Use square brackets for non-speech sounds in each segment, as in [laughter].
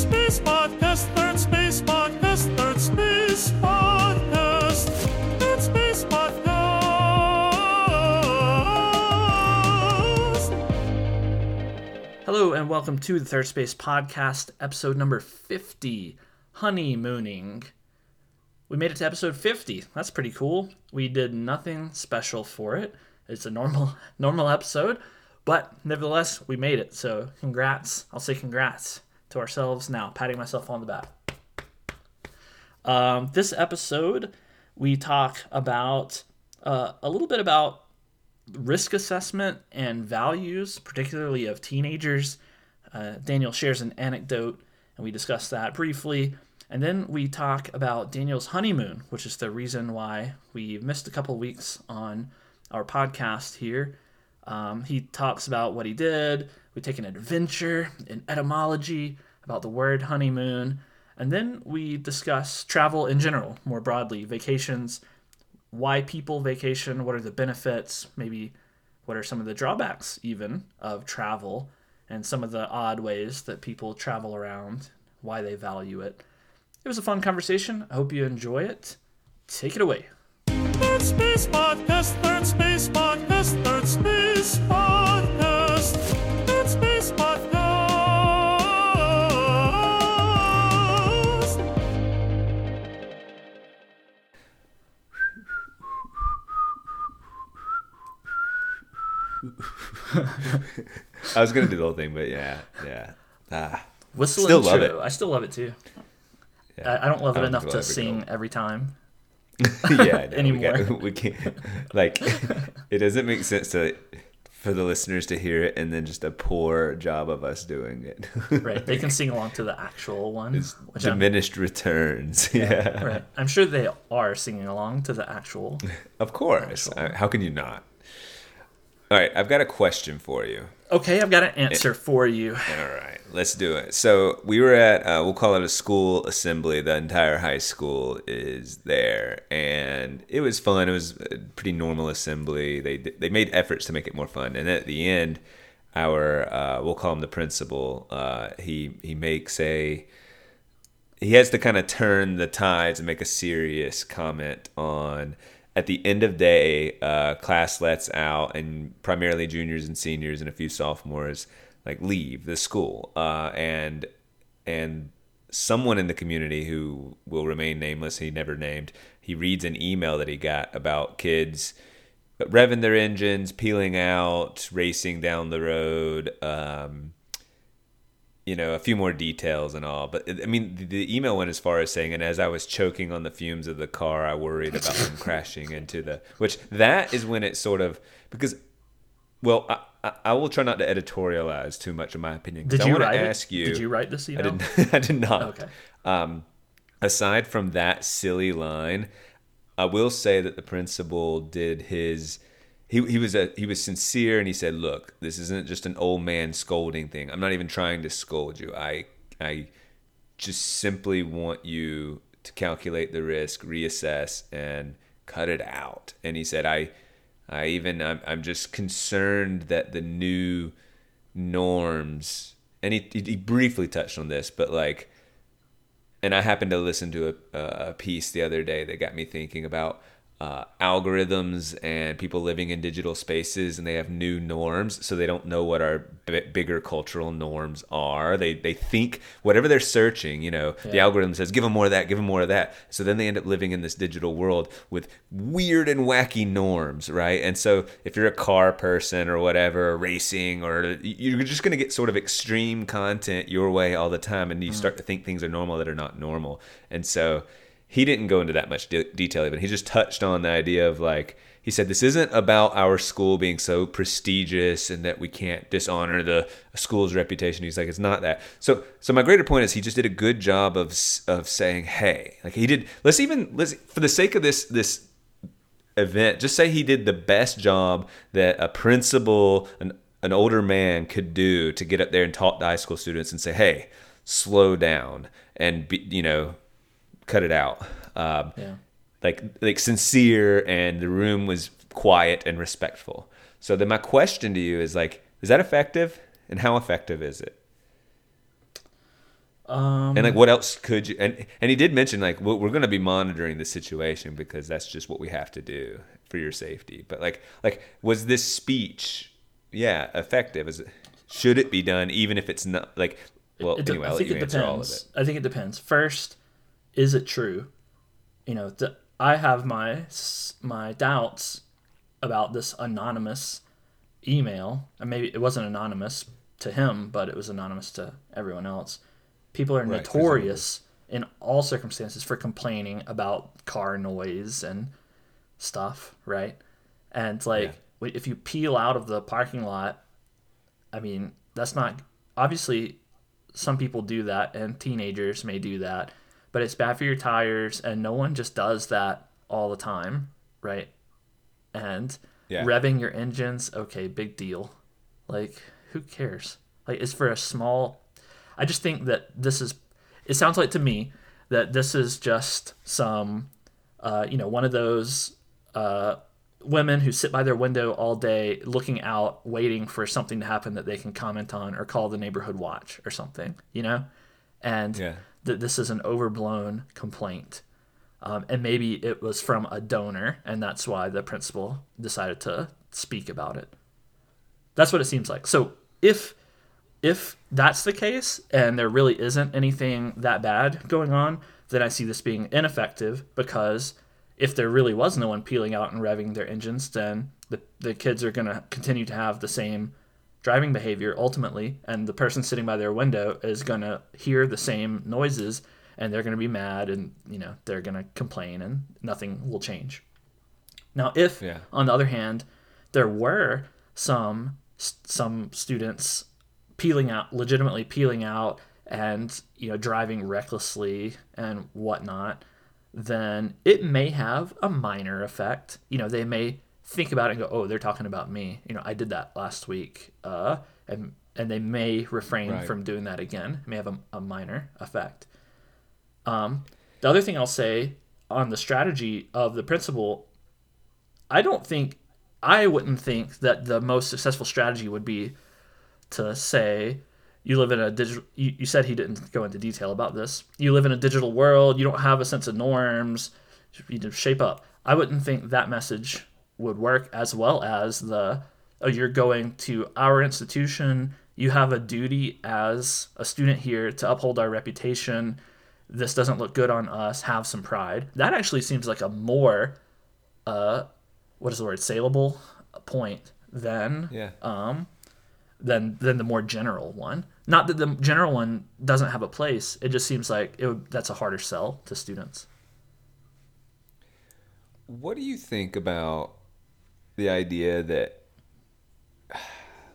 Space Podcast, Third Space Podcast, Third Space Podcast, Third Space Podcast. Hello and welcome to the Third Space Podcast, episode number 50, Honeymooning. We made it to episode 50. That's pretty cool. We did nothing special for it. It's a normal [laughs] normal episode, but nevertheless, we made it. So, congrats. I'll say congrats to ourselves now, patting myself on the back. Um, this episode, we talk about uh, a little bit about risk assessment and values, particularly of teenagers. Uh, Daniel shares an anecdote, and we discuss that briefly. And then we talk about Daniel's honeymoon, which is the reason why we missed a couple weeks on our podcast here. Um, he talks about what he did. We take an adventure in etymology about the word honeymoon. And then we discuss travel in general, more broadly, vacations, why people vacation, what are the benefits, maybe what are some of the drawbacks even of travel, and some of the odd ways that people travel around, why they value it. It was a fun conversation. I hope you enjoy it. Take it away. Third Space Podcast, Third Space Podcast, Third Space [laughs] I was gonna do the whole thing, but yeah, yeah. Ah, Whistle Still love it. I still love it too. yeah. I, I don't love it enough to sing every time. [laughs] yeah, anymore. We, [laughs] got, we can't. Like, it doesn't make sense to for the listeners to hear it and then just a poor job of us doing it. Right. They can sing along to the actual one. Which I'm- diminished returns. Yeah, right. I'm sure they are singing along to the actual. of course. Actual. How can you not? All right, I've got a question for you. Okay, I've got an answer for you. All right, let's do it. So we were at, uh, we'll call it a school assembly. The entire high school is there, and it was fun. It was a pretty normal assembly. They they made efforts to make it more fun, and at the end, our uh, we'll call him the principal. Uh, he he makes a he has to kind of turn the tides and make a serious comment on at the end of day uh, class lets out and primarily juniors and seniors and a few sophomores like leave the school. Uh, and and someone in the community who will remain nameless he never named he reads an email that he got about kids revving their engines peeling out racing down the road um, you know, a few more details and all. But I mean, the, the email went as far as saying, and as I was choking on the fumes of the car, I worried about them [laughs] crashing into the. Which that is when it sort of because, well, I, I, I will try not to editorialize too much of my opinion. Did I you write ask it? you? Did you write this I email? did. [laughs] I did not. Okay. Um, aside from that silly line, I will say that the principal did his. He, he was a he was sincere and he said, "Look, this isn't just an old man scolding thing. I'm not even trying to scold you. I I just simply want you to calculate the risk, reassess, and cut it out." And he said, "I I even I'm, I'm just concerned that the new norms." And he he briefly touched on this, but like and I happened to listen to a, a piece the other day that got me thinking about uh, algorithms and people living in digital spaces and they have new norms so they don't know what our b- bigger cultural norms are. They they think whatever they're searching you know the algorithm says give them more of that give them more of that. So then they end up living in this digital world with weird and wacky norms right? And so if you're a car person or whatever racing or you're just going to get sort of extreme content your way all the time and you start to think things are normal that are not normal. And so he didn't go into that much de- detail even. He just touched on the idea of like he said this isn't about our school being so prestigious and that we can't dishonor the school's reputation. He's like it's not that. So so my greater point is he just did a good job of of saying hey like he did let's even let's for the sake of this this event just say he did the best job that a principal an, an older man could do to get up there and talk to high school students and say hey slow down and be, you know cut it out um, Yeah. like like sincere and the room was quiet and respectful so then my question to you is like is that effective and how effective is it Um, and like, what else could you? And and he did mention like, well, we're going to be monitoring the situation because that's just what we have to do for your safety. But like, like, was this speech, yeah, effective? Is it, should it be done even if it's not like? Well, It anyway, I I'll let you it answer all of depends. it. I think it depends. First, is it true? You know, th- I have my my doubts about this anonymous email. And maybe it wasn't anonymous to him, but it was anonymous to everyone else. People are Right, notorious in all circumstances for complaining about car noise and stuff, right? And like, Yeah. if you peel out of the parking lot, I mean, that's not obviously some people do that and teenagers may do that, but it's bad for your tires and no one just does that all the time, right? And Yeah. revving your engines, okay, big deal. Like, who cares? Like, it's for a small. I just think that this is. It sounds like to me that this is just some, uh, you know, one of those uh, women who sit by their window all day looking out, waiting for something to happen that they can comment on or call the neighborhood watch or something, you know? And Yeah. That this is an overblown complaint. Um, and maybe it was from a donor, and that's why the principal decided to speak about it. That's what it seems like. So if if that's the case and there really isn't anything that bad going on, then I see this being ineffective because if there really was no one peeling out and revving their engines, then the, the kids are going to continue to have the same driving behavior ultimately, and the person sitting by their window is going to hear the same noises and they're going to be mad and you know they're going to complain and nothing will change. Now, if Yeah. on the other hand, there were some some students peeling out, legitimately peeling out, and you know driving recklessly and whatnot, then it may have a minor effect. You know, they may think about it and go, "Oh, they're talking about me." You know, I did that last week, uh, and and they may refrain Right. from doing that again. It may have a, a minor effect. Um, the other thing I'll say on the strategy of the principal, I don't think, I wouldn't think that the most successful strategy would be to say, you live in a digital, you, you said he didn't go into detail about this. You live in a digital world, you don't have a sense of norms, you need to shape up. I wouldn't think that message would work as well as the, oh, you're going to our institution, you have a duty as a student here to uphold our reputation. This doesn't look good on us. Have some pride. That actually seems like a more uh what is the word? Saleable point than Yeah. um than than the more general one. Not that the general one doesn't have a place. It just seems like it would, that's a harder sell to students. What do you think about the idea that,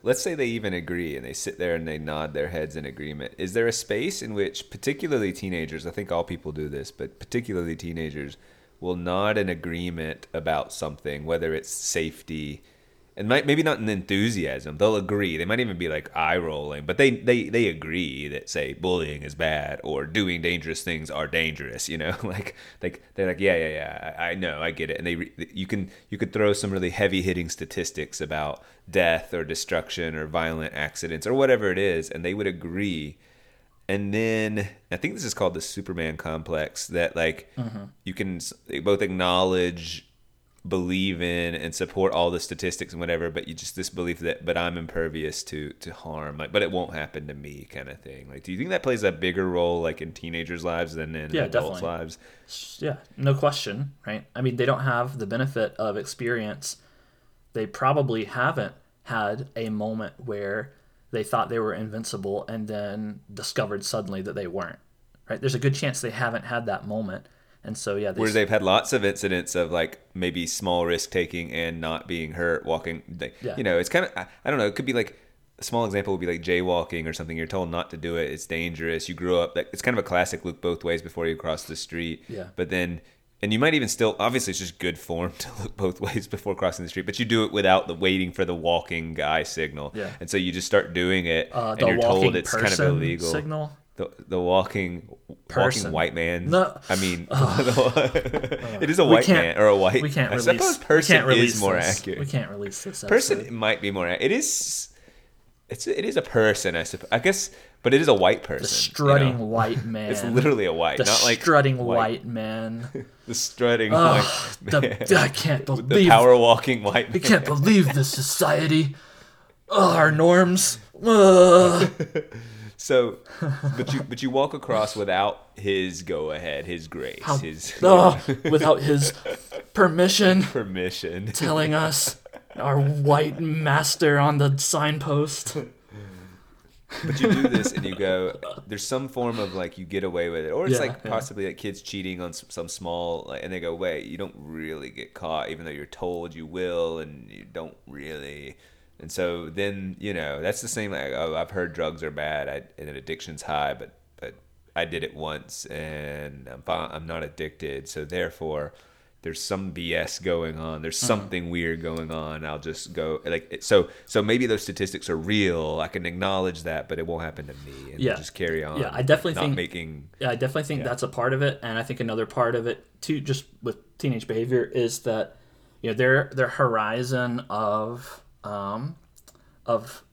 let's say they even agree and they sit there and they nod their heads in agreement? Is there a space in which, particularly teenagers, I think all people do this, but particularly teenagers, will nod in agreement about something, whether it's safety, and might, maybe not an enthusiasm. They'll agree. They might even be like eye rolling, but they, they, they agree that say bullying is bad or doing dangerous things are dangerous. You know, [laughs] like like they're like yeah yeah yeah I, I know I get it. And they re- you can you could throw some really heavy hitting statistics about death or destruction or violent accidents or whatever it is, and they would agree. And then I think this is called the Superman complex that like mm-hmm. you can both acknowledge believe in and support all the statistics and whatever, but you just this belief that but I'm impervious to to harm, like but it won't happen to me kind of thing. Like do you think that plays a bigger role like in teenagers' lives than in Yeah, adults' definitely. lives? yeah no question right i mean they don't have the benefit of experience they probably haven't had a moment where they thought they were invincible and then discovered suddenly that they weren't right there's a good chance they haven't had that moment and so yeah Where they've had lots of incidents of like maybe small risk taking and not being hurt walking. Yeah. You know, it's kind of I, I don't know. It could be like a small example would be like jaywalking or something. You're told not to do it. It's dangerous. You grew up. Like, it's kind of a classic. Look both ways before you cross the street. Yeah. But then. And you might even still, obviously, it's just good form [laughs] to look both ways before crossing the street. But you do it without the waiting for the walking guy signal. Yeah. And so you just start doing it, uh, and the you're walking told it's kind of illegal. signal The, the walking Person. walking white man. No. I mean, [laughs] oh. [laughs] it is a white man or a white. we can't I release suppose person release is more this. accurate. we can't release this person might be more. It is. It's it is a person. I suppose. I guess. but it is a white the person. strutting you know? white [laughs] man. It's literally a white, the not like strutting white. white, man. The strutting Ugh, white man. the, I can't believe the power walking white I can't believe this society. Ugh, our norms. Ugh. So, but you but you walk across without his go ahead, his grace, How- his Ugh, [laughs] ah, without his permission, permission. [laughs] telling us our white master on the signpost. But you do this and you go. There's some form of like you get away with it, or it's Yeah, like yeah. possibly like kids cheating on some, some small, like, and they go, wait, you don't really get caught, even though you're told you will, and you don't really. And so then you know that's the same. Like, oh, I've heard drugs are bad, I, and addiction's high, but but I did it once, and I'm fine, I'm not addicted, so therefore. There's some BS going on. There's Mm-hmm. something weird going on. I'll just go like so. So maybe those statistics are real. I can acknowledge that, but it won't happen to me. And Yeah. just carry on. Yeah, I definitely think- making. Yeah, I definitely think that's a part of it, and I think another part of it too, just with teenage behavior, is that you know their their horizon of um, of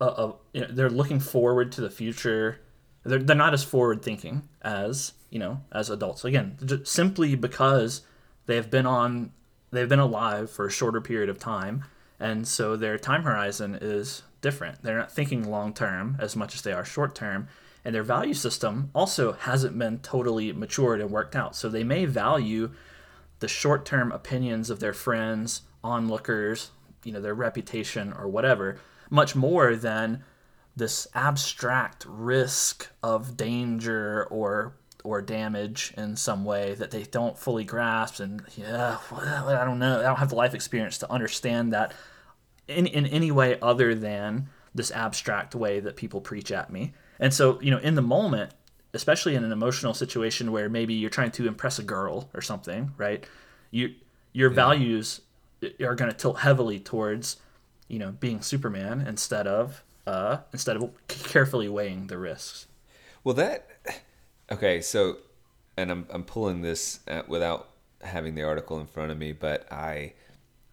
uh, of you know, they're looking forward to the future. They're they're not as forward thinking as you know as adults. Again, simply because they have been on they've been alive for a shorter period of time, and so their time horizon is different. They're not thinking long term as much as they are short term, and their value system also hasn't been totally matured and worked out. So they may value the short term opinions of their friends, onlookers, you know, their reputation or whatever, much more than this abstract risk of danger or or damage in some way that they don't fully grasp. And yeah well, i don't know. I don't have the life experience to understand that in, in any way other than this abstract way that people preach at me. And so you know in the moment especially in an emotional situation where maybe you're trying to impress a girl or something right? You your values are going to tilt heavily towards you know being superman instead of uh instead of carefully weighing the risks Well, that. Okay, so, and I'm I'm pulling this uh without having the article in front of me, but I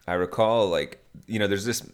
I recall like you know there's this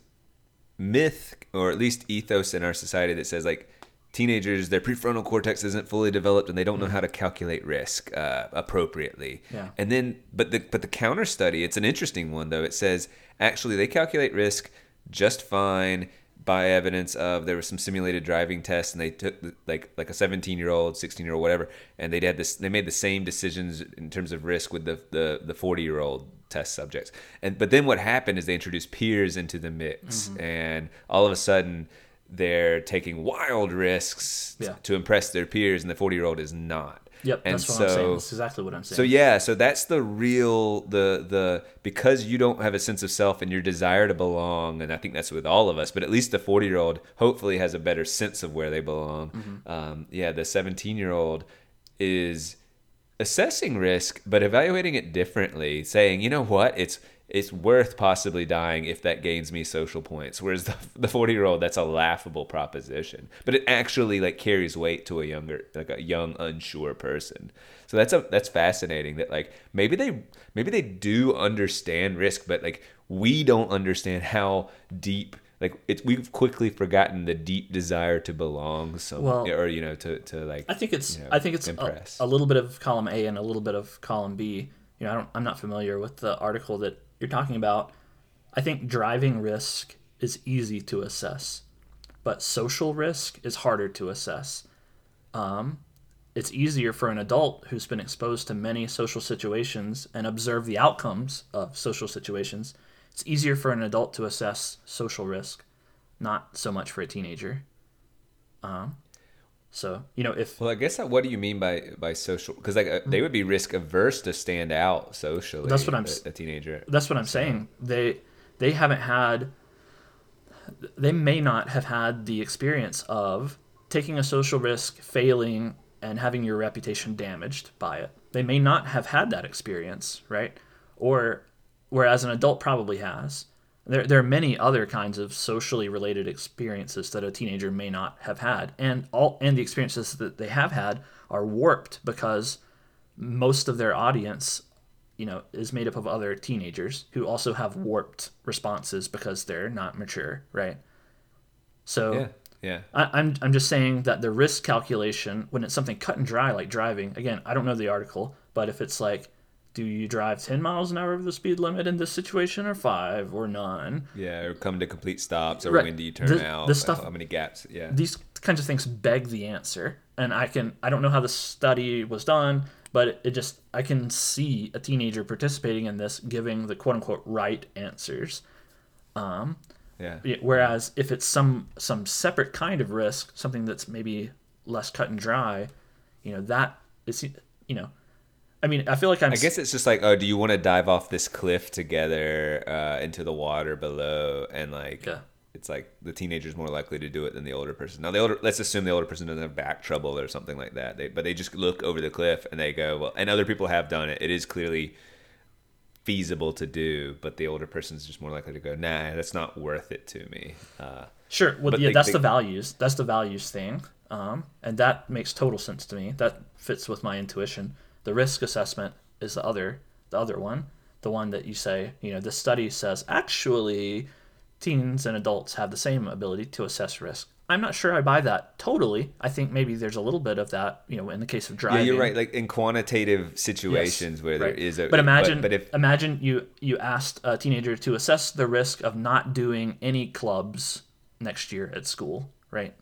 myth or at least ethos in our society that says like teenagers their prefrontal cortex isn't fully developed and they don't know how to calculate risk uh, appropriately. Yeah. and then but the but the counter study it's an interesting one though. It says actually they calculate risk just fine by evidence of there was some simulated driving tests and they took like like a 17 year old 16 year old whatever and they had this they made the same decisions in terms of risk with the the, the 40 year old test subjects. And but then what happened is they introduced peers into the mix and all of a sudden they're taking wild risks Yeah. to impress their peers and the 40 year old is not yep and that's what so i'm saying that's exactly what i'm saying so yeah, so that's the real the the because you don't have a sense of self and your desire to belong, and I think that's with all of us. But at least the forty year old hopefully has a better sense of where they belong. Mm-hmm. Um, yeah, the seventeen year old is assessing risk, but evaluating it differently, saying, you know what, it's it's worth possibly dying if that gains me social points. Whereas the the forty year old, that's a laughable proposition, but it actually like carries weight to a younger, like a young, unsure person. So that's a that's fascinating. That like maybe they maybe they do understand risk, but like we don't understand how deep. Like it's we've quickly forgotten the deep desire to belong, some Well- or you know to to like. I think it's you know, I think it's a, a little bit of column A and a little bit of column B. You know, I don't I'm not familiar with the article that you're talking about. I think driving risk is easy to assess, but social risk is harder to assess. Um, it's easier for an adult who's been exposed to many social situations and observe the outcomes of social situations. It's easier for an adult to assess social risk, not so much for a teenager. Um, so you know if Well, I guess that, what do you mean by by social? Because like uh, they would be risk averse to stand out socially. That's what I'm a teenager. That's what I'm saying. They they haven't had they may not have had the experience of taking a social risk, failing and having your reputation damaged by it. They may not have had that experience, right? Or whereas an adult probably has. There, there are many other kinds of socially related experiences that a teenager may not have had, and all and the experiences that they have had are warped because most of their audience you know is made up of other teenagers who also have warped responses because they're not mature right so Yeah, Yeah. I, I'm I'm just saying that the risk calculation when it's something cut and dry like driving. Again, I don't know the article, but if it's like, do you drive 10 miles an hour over the speed limit in this situation, or five, or none? Yeah, or come to complete stops, or Right. when do you turn The- out? uh, stuff- how many gaps? Yeah. These kinds of things beg the answer, and I can I don't know how the study was done, but it, just I can see a teenager participating in this, giving the quote unquote right answers. yeah. Yeah, Whereas if it's some some separate kind of risk, something that's maybe less cut and dry, you know that is you know, I mean I feel like I'm I guess it's just like, oh, do you want to dive off this cliff together uh, into the water below? And like, Yeah. it's like the teenager's more likely to do it than the older person. Now, the older, let's assume the older person doesn't have back trouble or something like that. They, but they just look over the cliff and they go, well, and other people have done it. It is clearly feasible to do, but the older person's just more likely to go, nah, that's not worth it to me. Uh, Sure. Well, yeah, they- that's they- the values. That's the values thing. Um, and that makes total sense to me. That fits with my intuition. The risk assessment is the other, the other one, the one that you say, you know, this study says actually, teens and adults have the same ability to assess risk. I'm not sure I buy that totally. I think maybe there's a little bit of that, you know, in the case of driving. yeah, you're right. Like in quantitative Yes, situations where there right. is a, but imagine but, if imagine you you asked a teenager to assess the risk of not doing any clubs next year at school right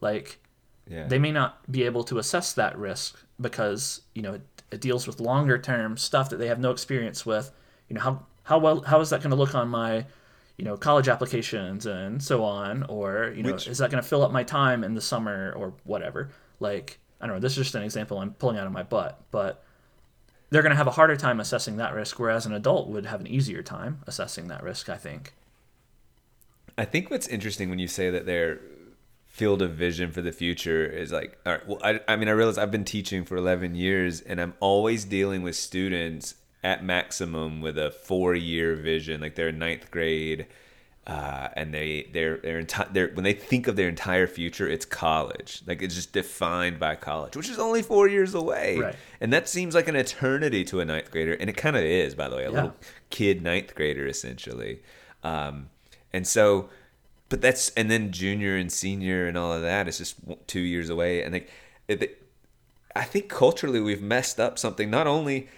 like yeah, they may not be able to assess that risk because you know it, deals with longer term stuff that they have no experience with. You know how how well how is that going to look on my you know college applications and so on? Or you know Which- is that going to fill up my time in the summer or whatever? Like i don't know this is just an example i'm pulling out of my butt but they're going to have a harder time assessing that risk whereas an adult would have an easier time assessing that risk i think. I think what's interesting when you say that their field of vision for the future is like, all right, well, I, I mean, I realize I've been teaching for 11 years and I'm always dealing with students at maximum with a four year vision, like they're in ninth grade. Uh, and they they're they're, enti- they're when they think of their entire future, it's college. Like it's just defined by college, which is only four years away. Right. And that seems like an eternity to a ninth grader, and it kind of is, by the way, a Yeah. little kid ninth grader essentially. Um, and so, but that's and then junior and senior and all of that is just two years away. And like, it, I think culturally we've messed up something. Not only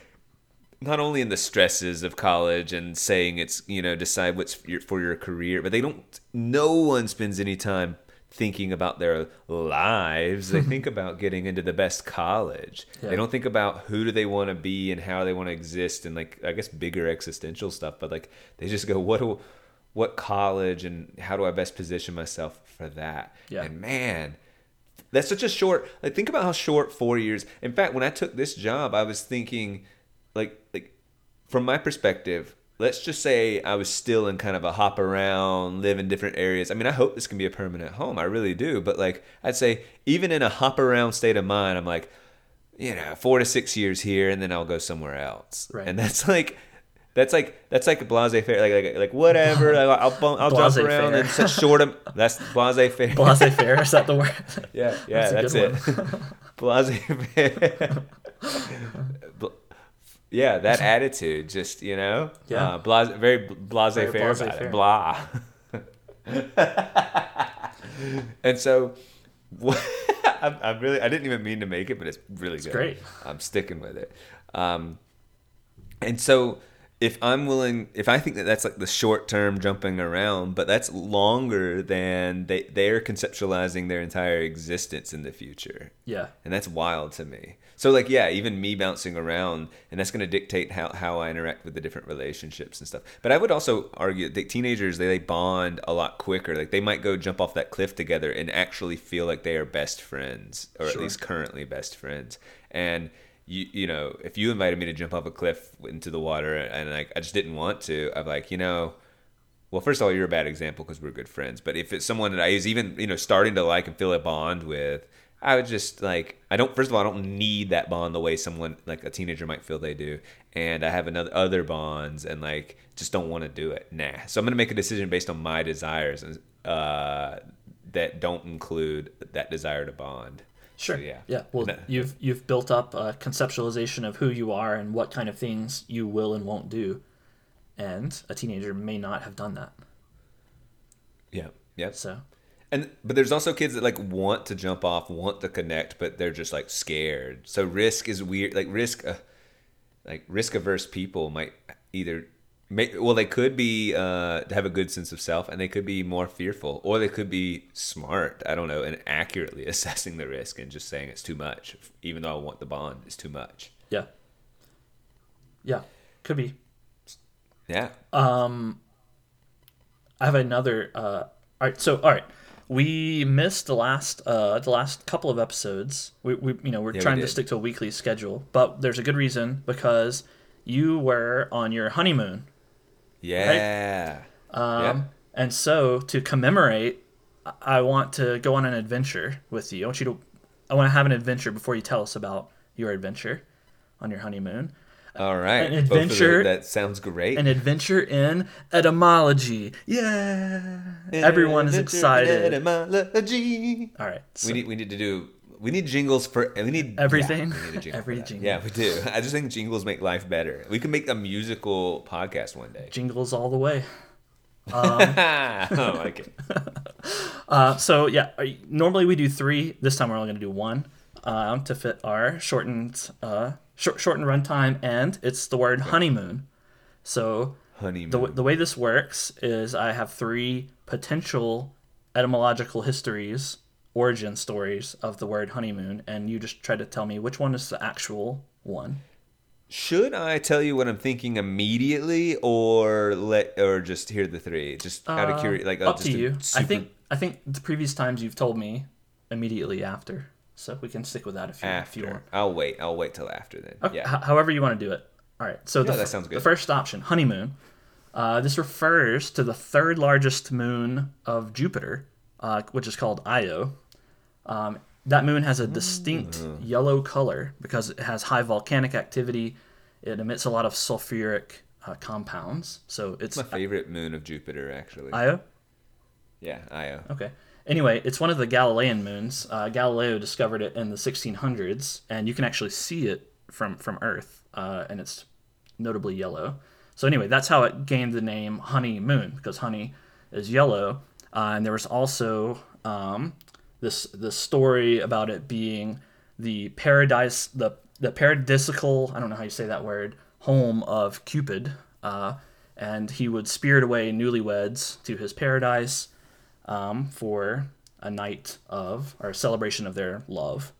not only in the stresses of college and saying it's you know decide what's for your, for your career, but they don't. No one spends any time thinking about their lives. They [laughs] think about getting into the best college. Yeah. They don't think about who do they want to be and how they want to exist and like I guess bigger existential stuff. But like they just go what do what college and how do I best position myself for that? Yeah. And man, that's such a short like think about how short four years in fact when i took this job i was thinking like like from my perspective let's just say i was still in kind of a hop around live in different areas i mean i hope this can be a permanent home i really do but like i'd say even in a hop around state of mind i'm like you know four to six years here and then i'll go somewhere else Right. and that's like that's like that's like a blase fair like like, like whatever like, i'll bump, i'll jump around fair. and such short of that's blase fair blase [laughs] fair is that the word yeah, yeah, That's that's, it. [laughs] Blase. [laughs] Bl- yeah, that attitude, just you know, Yeah. uh, blase, very blase fair blasé about fair. it. Blah. and so, I'm, I'm really, I didn't even mean to make it, but it's really good. great. I'm sticking with it. Um, and so if I'm willing, if I think that that's like the short term jumping around, but that's longer than they they're conceptualizing their entire existence in the future. yeah And that's wild to me. So like yeah, even me bouncing around and that's going to dictate how, how I interact with the different relationships and stuff. But I would also argue that teenagers they, they bond a lot quicker. Like they might go jump off that cliff together and actually feel like they are best friends or at least currently best friends. And you you know, if you invited me to jump off a cliff into the water and like I just didn't want to, I'm like, you know, well, first of all, you're a bad example because we're good friends. But if it's someone that I was even, you know, starting to like and feel a bond with, I would just like, I don't, first of all, I don't need that bond the way someone like a teenager might feel they do. And I have another, other bonds and like, just don't want to do it. Nah. So I'm to make a decision based on my desires and, uh, that don't include that desire to bond. Sure. So, yeah. Yeah. Well, you've you've built up a conceptualization of who you are and what kind of things you will and won't do, and a teenager may not have done that. Yeah. Yep. So, And but there's also kids that like want to jump off, want to connect, but they're just like scared. So risk is weird. Like risk, uh, like risk averse people might either. May, well, they could be uh, have a good sense of self, and they could be more fearful, or they could be smart. I don't know, and accurately [laughs] assessing the risk and just saying it's too much, even though I want the bond, it's too much. Yeah. Yeah, could be. Yeah. Um I have another. Uh, all right, so all right, we missed the last uh, the last couple of episodes. We, we you know we're we trying to stick to a weekly schedule, but there's a good reason because you were on your honeymoon, yeah. um, Yeah. and so to commemorate, I- want to go on an adventure with you. I want you to, I want to have an adventure before you tell us about your adventure on your honeymoon. All right. An of the- adventure- that sounds great. An adventure in etymology. Yeah, everyone is excited. Etymology. All right, so- We need we need to do we need jingles for we need Everything? Yeah, we need a jingle Every jingle. Yeah, we do. I just think jingles make life better. We can make a musical podcast one day. jingles all the way. [laughs] I like it. [laughs] Uh, so yeah, you- normally we do three. This time we're only going to do one um, to fit our shortened uh, short, shortened runtime, and it's the word honeymoon. So Honeymoon. the, the way this works is I have three potential etymological histories, origin stories of the word honeymoon, and you just try to tell me which one is the actual one. Should I tell you what I'm thinking immediately, or let, or just hear the three? Just out of curiosity, like uh, Up to you. I think I think the previous times you've told me immediately after, so we can stick with that if you, if you want. I'll wait. I'll wait till after then. Okay, Yeah. h- however you want to do it. All right. So the, that sounds good. the first option, honeymoon. Uh, this refers to the third largest moon of Jupiter, uh, which is called Io. Um, that moon has a distinct Mm. yellow color because it has high volcanic activity. It emits a lot of sulfuric uh, compounds. So it's My favorite moon of Jupiter, actually. Io. yeah, Io. Okay. Anyway, it's one of the Galilean moons. Uh, Galileo discovered it in the 1600s, and you can actually see it from from Earth, uh, and it's notably yellow. So anyway, that's how it gained the name Honey Moon because honey is yellow, uh, and there was also um, this this story about it being the paradise the the paradisical I don't know how you say that word home of Cupid, uh, and he would spirit away newlyweds to his paradise um, for a night of or a celebration of their love.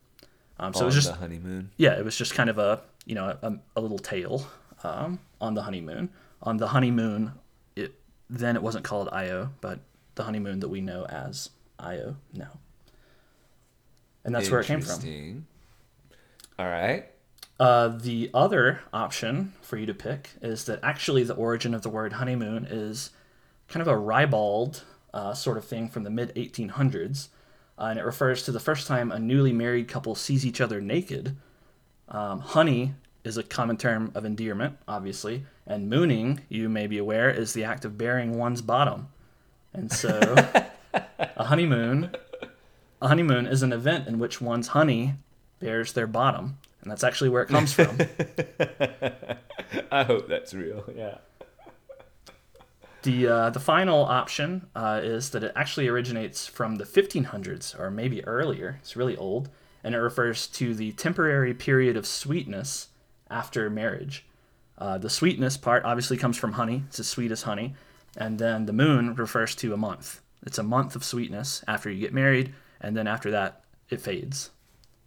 Um, so it was just the honeymoon. yeah, it was just kind of a you know a, a little tale um, on the honeymoon. On the honeymoon, it then it wasn't called Io, but the honeymoon that we know as Io now, and that's where it came from. All right. Uh, the other option for you to pick is that actually the origin of the word honeymoon is kind of a ribald uh, sort of thing from the mid 1800s, uh, and it refers to the first time a newly married couple sees each other naked. Um, honey is a common term of endearment, obviously, and mooning, you may be aware, is the act of bearing one's bottom. And so, [laughs] a honeymoon, a honeymoon is an event in which one's honey bears their bottom, and that's actually where it comes from. [laughs] I hope that's real. Yeah. The uh, the final option uh, is that it actually originates from the 1500s or maybe earlier. It's really old, and it refers to the temporary period of sweetness after marriage. Uh, the sweetness part obviously comes from honey. It's as sweet as honey, and then the moon refers to a month. It's a month of sweetness after you get married, and then after that it fades.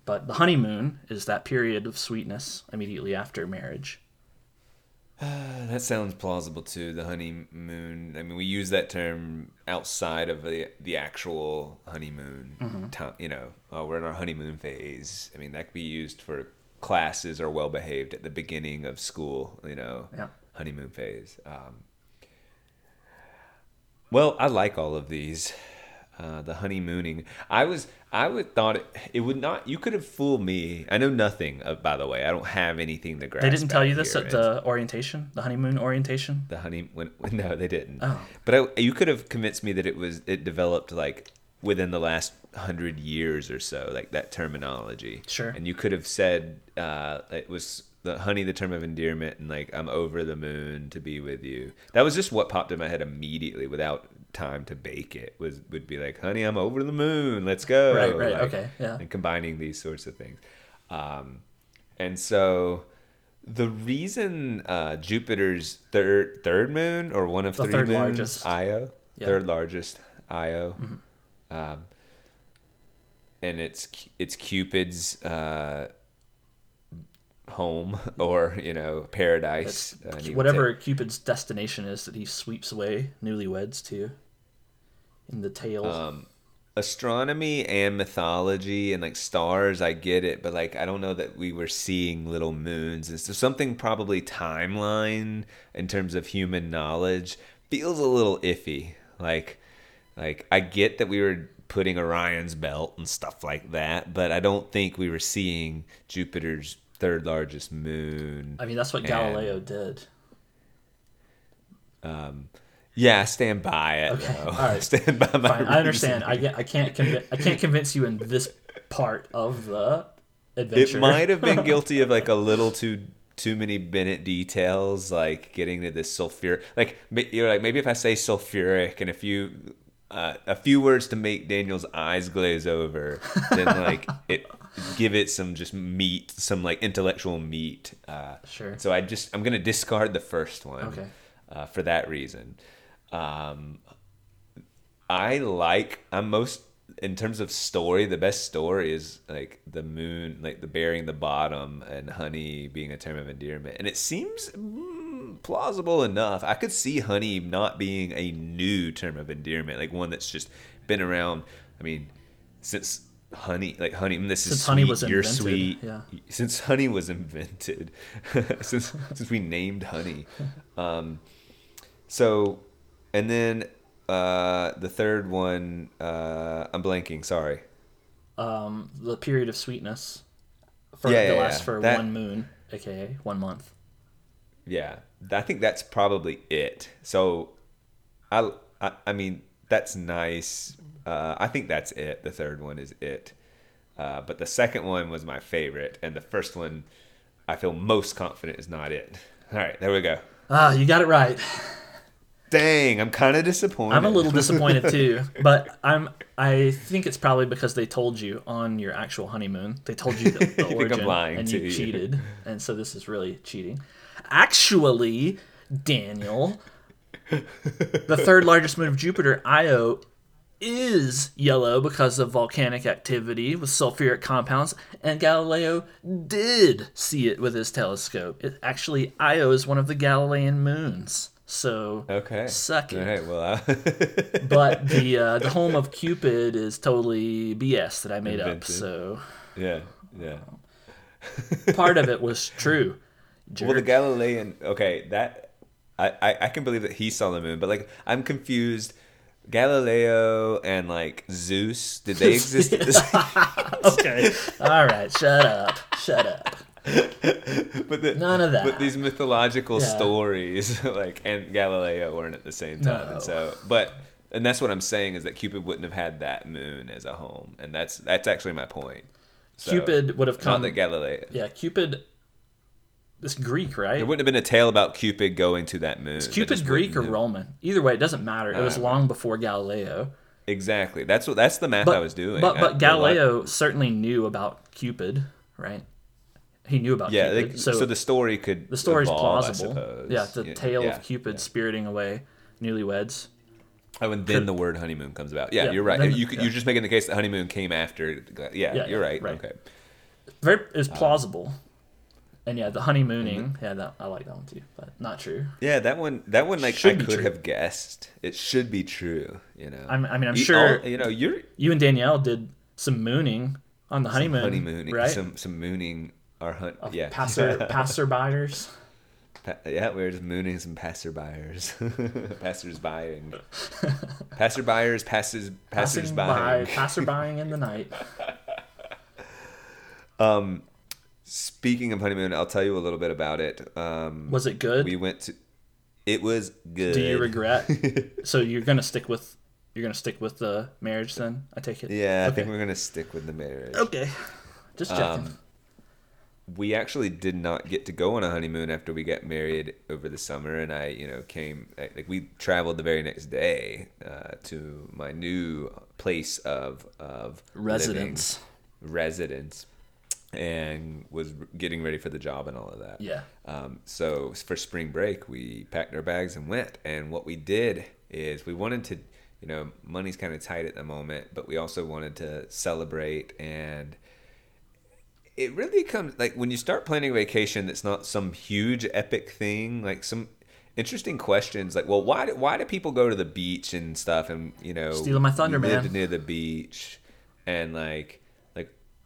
But the honeymoon is that period of sweetness immediately after marriage. [sighs] That sounds plausible too. The honeymoon. I mean, we use that term outside of the the actual honeymoon Mm-hmm. time. You know, oh, we're in our honeymoon phase. I mean, that could be used for classes are well behaved at the beginning of school. You know, Yeah. honeymoon phase. Um, well, I like all of these. Uh, the honeymooning. I was, I would thought it, it would not. You could have fooled me. I know nothing. Of, by the way, I don't have anything to grasp. They didn't tell you this at the orientation, the honeymoon orientation. the honey when, when no they didn't Oh. but I, you could have convinced me that it was it developed like within the last hundred years or so like that terminology Sure. and you could have said uh it was the honey the term of endearment and like i'm over the moon to be with you that was just what popped in my head immediately without time to bake it was would be like, "Honey, I'm over the moon. Let's go." Right, right, Like, okay, yeah. And combining these sorts of things, um, and so the reason uh, Jupiter's third third moon or one of The three third moons, largest. Io, Yeah. Mm-hmm. third largest Io, um, and it's it's Cupid's uh, home [laughs] or you know paradise, uh, Whatever Cupid's destination is that he sweeps away newlyweds to in the tale. um, astronomy and mythology and like stars i get it but like i don't know that we were seeing little moons and so something probably timeline in terms of human knowledge feels a little iffy like like i get that we were putting orion's belt and stuff like that but i don't think we were seeing jupiter's third largest moon I mean, that's what and- Galileo did. yeah stand by it Okay, though. all right. [laughs] stand by my Fine, I understand. I get. I can't. Convi- I can't convince you in this part of the adventure. It might have been [laughs] guilty of like a little too too many Bennett details, like getting to this sulfur. Like you're like maybe if I say sulfuric and a few uh, a few words to make Daniel's eyes glaze over, then like it [laughs] give it some just meat, some like intellectual meat. Uh, Sure. So I just I'm gonna discard the first one. Okay. Uh, for that reason. Um, I like I'm most in terms of story, the best story is like the moon, like the burying the bottom and honey being a term of endearment. And it seems mm, plausible enough. I could see honey not being a new term of endearment, like one that's just been around. I mean, since honey, like honey, mm, this is Since honey sweet, was you're invented, sweet. yeah. [laughs] Since honey was invented, [laughs] since since we named honey. [laughs] Um, so, and then uh, the third one, uh, I'm blanking. Sorry. um, the period of sweetness for Yeah, the yeah, last yeah. for That- one moon, aka one month. Yeah, I think that's probably it. So, I, I, I mean, that's nice. Uh, I think that's it. The third one is it. Uh, but the second one was my favorite, and the first one, I feel most confident is not it. [laughs] All right, there we go. Ah, you got it right. Dang, I'm kind of disappointed. I'm a little disappointed [laughs] too, but I'm. I think it's probably because they told you on your actual honeymoon. They told you the, the [laughs] I'm origin, and to you you. cheated, and so this is really cheating. Actually, Daniel, the third largest moon of Jupiter, Io, is yellow because of volcanic activity with sulfuric compounds, and Galileo did see it with his telescope. It, actually, Io is one of the Galilean moons. So Okay. suck it. All right. Well, I, [laughs] but the uh, the home of Cupid is totally BS that I made up. So yeah, yeah. [laughs] part of it was true. Well, the Galilean. Okay, that I, I I can believe that he saw the moon, but like I'm confused. Galileo and like Zeus, did they exist at the [laughs] same okay, all right, shut up, shut up. but the, None of that. But these mythological Yeah. stories, [laughs] like and Galileo, weren't at the same time, No. and so, but and that's what I'm saying is that Cupid wouldn't have had that moon as a home, and that's that's actually my point. So, Cupid would have come. not that Galileo. Yeah, Cupid. It's Greek, right? There wouldn't have been a tale about Cupid going to that moon. That Cupid Greek or Roman? Either way, it doesn't matter. It was Uh, long before Galileo. Exactly. That's what that's the math But I was doing. but but lo- Galileo certainly knew about Cupid, right? He knew about Yeah, Cupid. like, so, so, the story could the story's evolve, plausible. Yeah, the Yeah, tale yeah, of Cupid yeah. spiriting away newlyweds. Oh, and then the word honeymoon comes about. Yeah, you're right. then- you, could you're just making the case that honeymoon came after. Yeah, Yeah, you're right. right. Okay. Very is Uh, plausible. And yeah, the honeymooning. Mm-hmm. Yeah, that I like that one too, but not true. Yeah, that one. That one, like Should I could true. have guessed. It should be true. You know. I'm- I mean, I'm You- sure- all- you know, you're You and Danielle did some mooning on the honeymoon, honeymooning, right? some some mooning. Our hunt. Of Yeah. passer [laughs] passerbyers. Pa- yeah, we were just mooning some passerbyers, [laughs] passers buying, passerbyers, passes passers Passing passerbying in the night. [laughs] Speaking of honeymoon, I'll tell you a little bit about it. Um, Was it good? we went to. It was good. Do you regret? [laughs] so you're gonna stick with you're gonna stick with the marriage then? I take it. Yeah, I think we're gonna stick with the marriage. Okay. Just checking. Um, we actually did not get to go on a honeymoon after we got married over the summer, and I, you know, came like we traveled the very next day uh, to my new place of of living, Residence. And was getting ready for the job and all of that. Yeah. Um, so for spring break, we packed our bags and went. And what we did is we wanted to, you know, money's kind of tight at the moment, but we also wanted to celebrate. And it really comes like when you start planning a vacation that's not some huge epic thing, like some interesting questions like well why do, why do people go to the beach and stuff and you know Stealing my thunder, we lived near the beach and like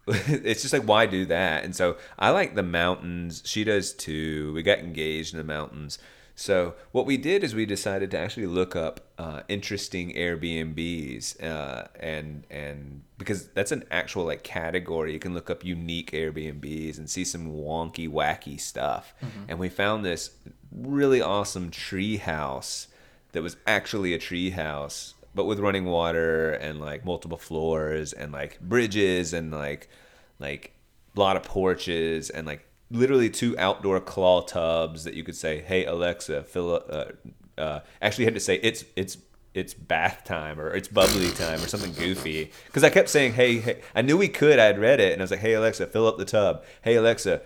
[laughs] it's just like why do that? And so i like the mountains. She does too. We got engaged in the mountains. So what we did is we decided to actually look up uh, interesting airbnbs uh, and and because that's an actual like category. You can look up unique airbnbs and see some wonky wacky stuff. And we found this really awesome tree house that was actually a tree house but with running water and like multiple floors and like bridges and like like a lot of porches and like literally two outdoor claw tubs that you could say hey alexa fill up uh, uh, actually had to say it's it's it's bath time or it's bubbly time or something goofy. Because i kept saying hey, hey i knew we could i had read it and i was like hey alexa fill up the tub. Hey alexa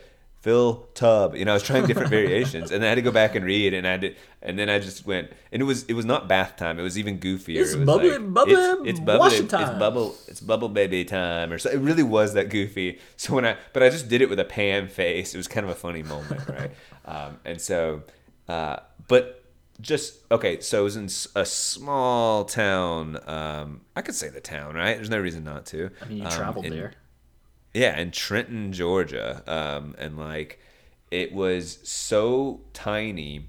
fill tub. You know i was trying different [laughs] variations and i had to go back and read and i did and then i just went and it was it was not bath time. It was even goofier. It's it was bubbly- like, bubbly it's, it's bubbly washing it's bubble it's bubble baby time or so it really was that goofy. So when i but i just did it with a pan face. It was kind of a funny moment [laughs] right? Um, and so uh, but just okay so it was in a small town um, i could say the town right? There's no reason not to. I mean, you Um, traveled in- there. Yeah, in Trenton, Georgia. Um, and like it was so tiny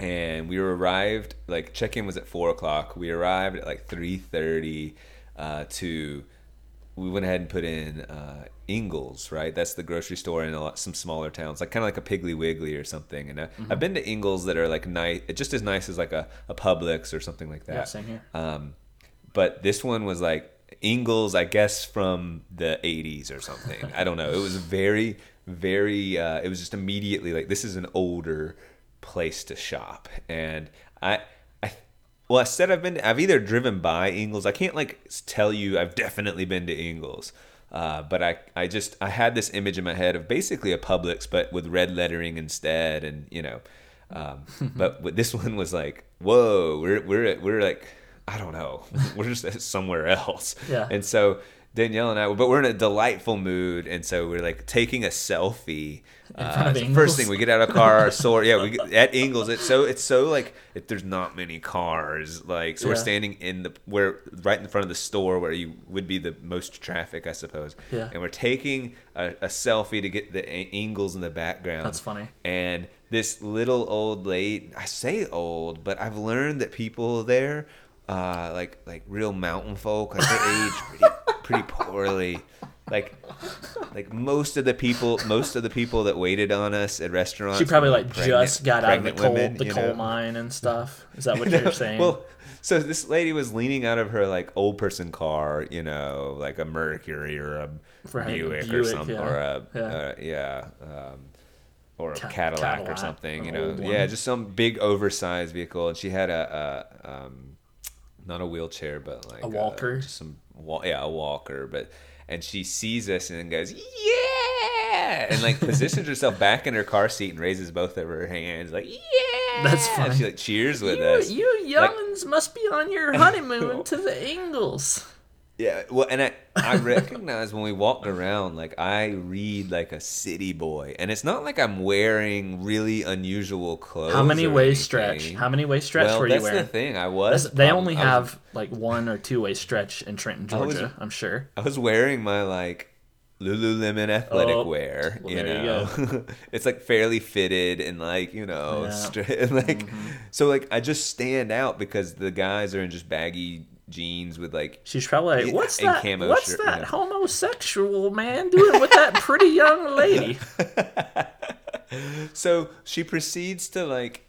and we arrived like check-in was at four o'clock. We arrived at like three thirty uh, to we went ahead and put in uh, Ingles, right? That's the grocery store in a lot, some smaller towns, like kind of like a Piggly Wiggly or something. And I, Mm-hmm. I've been to Ingles that are like nice, just as nice as like a, a Publix or something like that. Yeah, same here. Um, but this one was like Ingles, I guess from the 80s or something. I don't know. It was very, very. Uh, it was just immediately like this is an older place to shop, and I, I, well, I said I've been. I've either driven by Ingles. I can't like tell you I've definitely been to Ingles. Uh, but I, I just I had this image in my head of basically a Publix, but with red lettering instead, and you know, um, [laughs] but this one was like, whoa, we're we're we're like I don't know. [laughs] We're just [laughs] somewhere else. Yeah. And so Danielle and I, but we're in a delightful mood, and so we're like taking a selfie. Uh, front of it's the Ingles? first thing we get out of car, [laughs] our sword. Yeah, we get, at Ingles. It's so it's so like if there's not many cars, like so we're standing in the where right in front of the store where you would be the most traffic, I suppose. Yeah. And we're taking a, a selfie to get the Ingles in the background. That's funny. And this little old lady, I say old, but I've learned that people there, uh, like like real mountain folk, like they age pretty [laughs] pretty poorly. Like like most of the people, most of the people that waited on us at restaurants. She probably like pregnant- just got out of the coal, women, the coal know? mine and stuff. Is that [laughs] what you're saying? Well, so this lady was leaning out of her like old person car, you know, like a Mercury or a For having a Buick, or something, yeah. or a Yeah. uh, yeah, um, or a Ca- Cadillac, or Cadillac, something, you know, yeah, just some big oversized vehicle, and she had a, a um, not a wheelchair, but like A walker? just some wa- yeah, a walker, but. And she sees us and goes, "Yeah!" and like positions herself back in her car seat and raises both of her hands, like, "Yeah!" That's And. She like cheers with you, us. you Like- youngins must be on your honeymoon [laughs] to the Ingles. Yeah, well, and I, I recognize when we walked around, like I read like a city boy, and it's not like I'm wearing really unusual clothes. How many or ways stretch? How many ways stretch well, were you wearing? that's the thing. I was. That's- they prob- only I was- have like one or two way stretch in Trenton, I was- Georgia. I'm sure. I was wearing my like Lululemon athletic Oh, wear. well, you there you know, [laughs] it's like fairly fitted and like you know, Yeah. straight, [laughs] like Mm-hmm. so like I just stand out because the guys are in just baggy jeans with like She's probably like, "What's that? camo What's shirt, you that know. homosexual man doing with that pretty young [laughs] lady?" So she proceeds to like,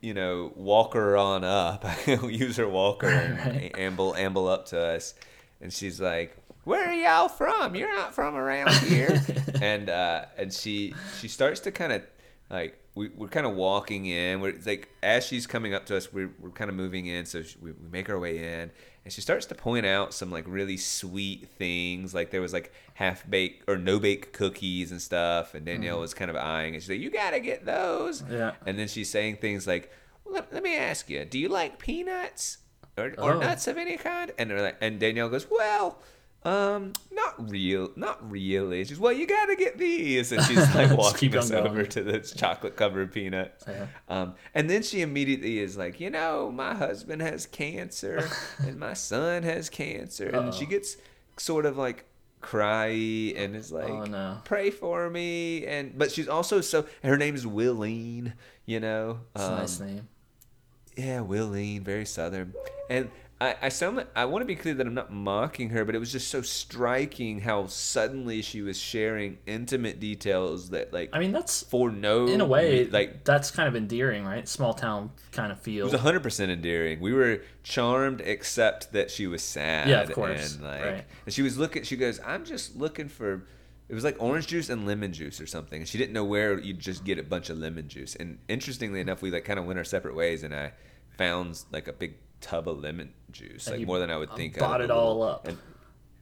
you know, walk her on up, [laughs] use her walker and amble amble up to us, and she's like, where are y'all from? You're not from around here. [laughs] and uh, and she she starts to kind of like we, we're kind of walking in. We're like as she's coming up to us, we're, we're kind of moving in. So she, we, we make our way in, and she starts to point out some like really sweet things. Like there was like half baked or no bake cookies and stuff. And Danielle mm-hmm. was kind of eyeing, and she's like, "You gotta get those." Yeah. And then she's saying things like, well, let, let me ask you, do you like peanuts or, or Oh. nuts of any kind? And they're like, and Danielle goes, well, um, not real, not really. She's, well, you gotta get these, and she's like [laughs] walking us going. over to this chocolate covered peanuts. Yeah. Um, and then she immediately is like, you know, my husband has cancer, [laughs] and my son has cancer, and she gets sort of like cry and is like Oh, no. pray for me and but she's also so her name's Willene you know It's a Um, nice name. yeah, Willene, very southern. And I, I sound I want to be clear that I'm not mocking her, but it was just so striking how suddenly she was sharing intimate details that like I mean, that's for no in a way like that's kind of endearing, right? Small town kind of feel. it was 100% endearing. We were charmed except that she was sad Yeah, of course, and like right. and she was looking she goes, "I'm just looking for it was like orange juice and lemon juice or something. And she didn't know where you'd just get a bunch of lemon juice. And interestingly enough, we like kind of went our separate ways and I found like a big tub of lemon juice, And like more than I would think. out bought of it the all up. And,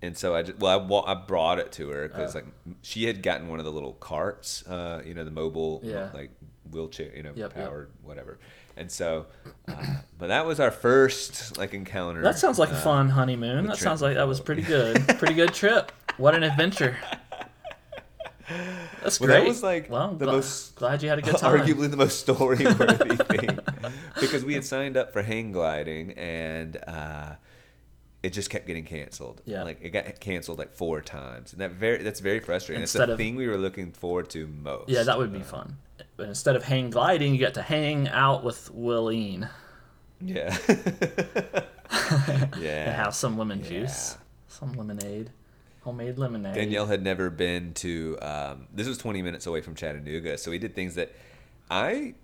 and so I just well I, I brought it to her because Oh. like she had gotten one of the little carts, uh, you know, the mobile Yeah. like wheelchair, you know, Yep, yep. powered whatever. And so, uh, but that was our first like encounter. that sounds like a uh, fun honeymoon. That sounds like that was pretty good. pretty good trip. What an adventure. [laughs] That's Well, great. that was, like, well, the gla- most- glad you had a good [laughs] time. arguably the most story worthy [laughs] thing because we had signed up for hang gliding and uh, it just kept getting canceled. Yeah. like it got canceled like four times, and that very that's very frustrating. it's Instead the of- thing we were looking forward to most. Yeah, that would be fun. But instead of hang gliding, you get to hang out with Willene Yeah. [laughs] and yeah. have some lemon juice, some lemonade, homemade lemonade. Danielle had never been to. Um, this was 20 minutes away from Chattanooga, so we did things that I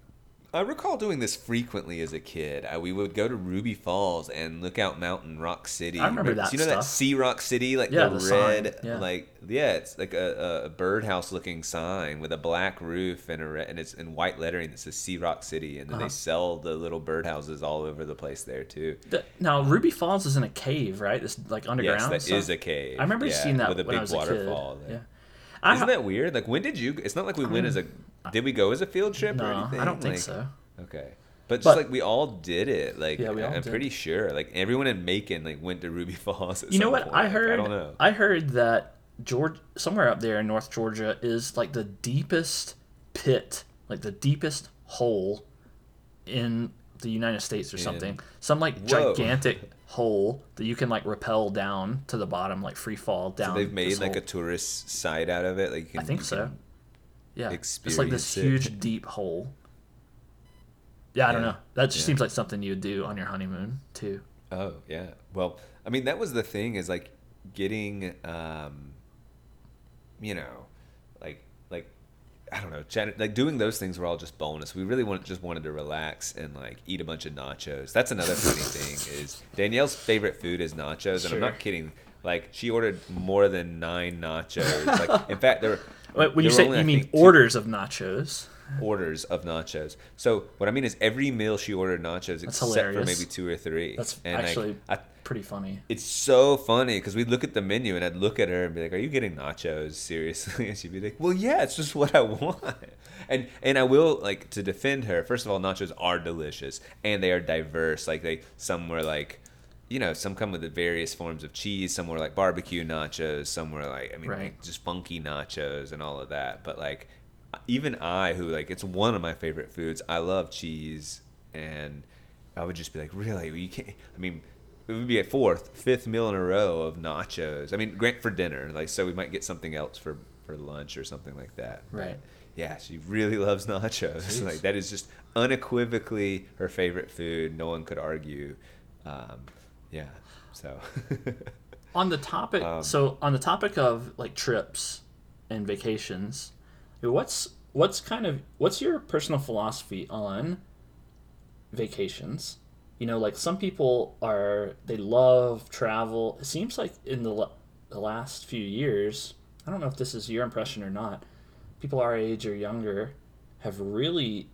I recall doing this frequently as a kid. I, we would go to Ruby Falls and Lookout Mountain Rock City. I remember that You know that. See Rock City, like Yeah, the, the red, yeah. like yeah, it's like a, a birdhouse looking sign with a black roof and a red, and it's in white lettering that says See Rock City, and then Uh-huh. they sell the little birdhouses all over the place there too. The- now Ruby Falls is in a cave, right? This like underground. Yes, that is stuff? a cave. I remember yeah, seeing that with a when big I was a waterfall. kid. there. Yeah. I, Isn't that weird? Like, when did you? It's not like we went as a. Did we go as a field trip or no, anything? I don't think Like, so. Okay, but just But- like we all did it. Like, Yeah, we all I'm did. pretty sure. Like everyone in Macon like went to Ruby [laughs] Falls. You know what? point. I Like, heard. I don't know. I heard that George somewhere up there in North Georgia is like the deepest pit, like the deepest hole in the United States or something. Some like Whoa. gigantic [laughs] hole that you can like rappel down to the bottom, like free fall down. They've made like a tourist site out of it. Like, you can, I think so. can- Yeah, it's like this it. huge deep hole. Yeah, I don't know. That just Yeah. seems like something you would do on your honeymoon too. Oh yeah. Well, I mean, that was the thing is like getting, um, you know, like like I don't know, chat, like doing those things were all just bonus. We really want just wanted to relax and like eat a bunch of nachos. That's another funny [laughs] thing is Danielle's favorite food is nachos, and I'm not kidding. Like she ordered more than nine nachos. Like in [laughs] fact, there were. Wait, When you say only, you mean think, two- orders of nachos, orders of nachos. So what I mean is every meal she ordered nachos except for maybe two or three. that's and actually like, I, pretty funny. it's so funny because we'd look at the menu and I'd look at her and be like, "Are you getting nachos seriously?" [laughs] And she'd be like, "Well, yeah, it's just what I [laughs] want." And and I will like to defend her. First of all, nachos are delicious and they are diverse. Like they some were like, you know, some come with the various forms of cheese. Some were like barbecue nachos. Some were like, I mean, Right. like, just funky nachos and all of that. But like, even I, who like, it's one of my favorite foods. I love cheese and I would just be like, really? You can't. I mean, it would be a fourth, fifth meal in a row of nachos. I mean, grant for dinner, like so we might get something else for for lunch or something like that. But, Right. yeah, she really [laughs] loves nachos. Jeez. Like that is just unequivocally her favorite food. No one could argue. Um, yeah. So. [laughs] On the topic, Um, so on the topic of like trips and vacations, what's what's kind of what's your personal philosophy on vacations? You know, like some people are they love travel. It seems like in the the last few years, I don't know if this is your impression or not, people our age or younger have really,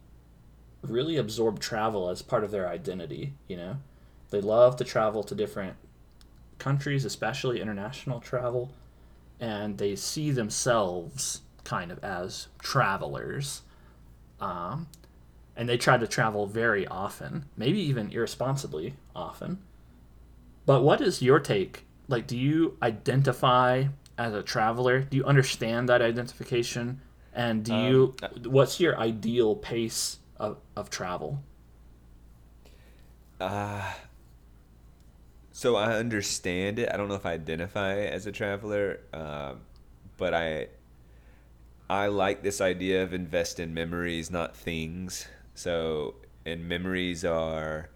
really absorbed travel as part of their identity. You know, they love to travel to different countries, especially international travel, and they see themselves kind of as travelers. Um, and they try to travel very often, maybe even irresponsibly often. But what is your take? Like, do you identify as a traveler? Do you understand that identification? And do you, what's your ideal pace of, of travel? So I understand it. I don't know if I identify as a traveler, um, but I I like this idea of invest in memories, not things. So and memories are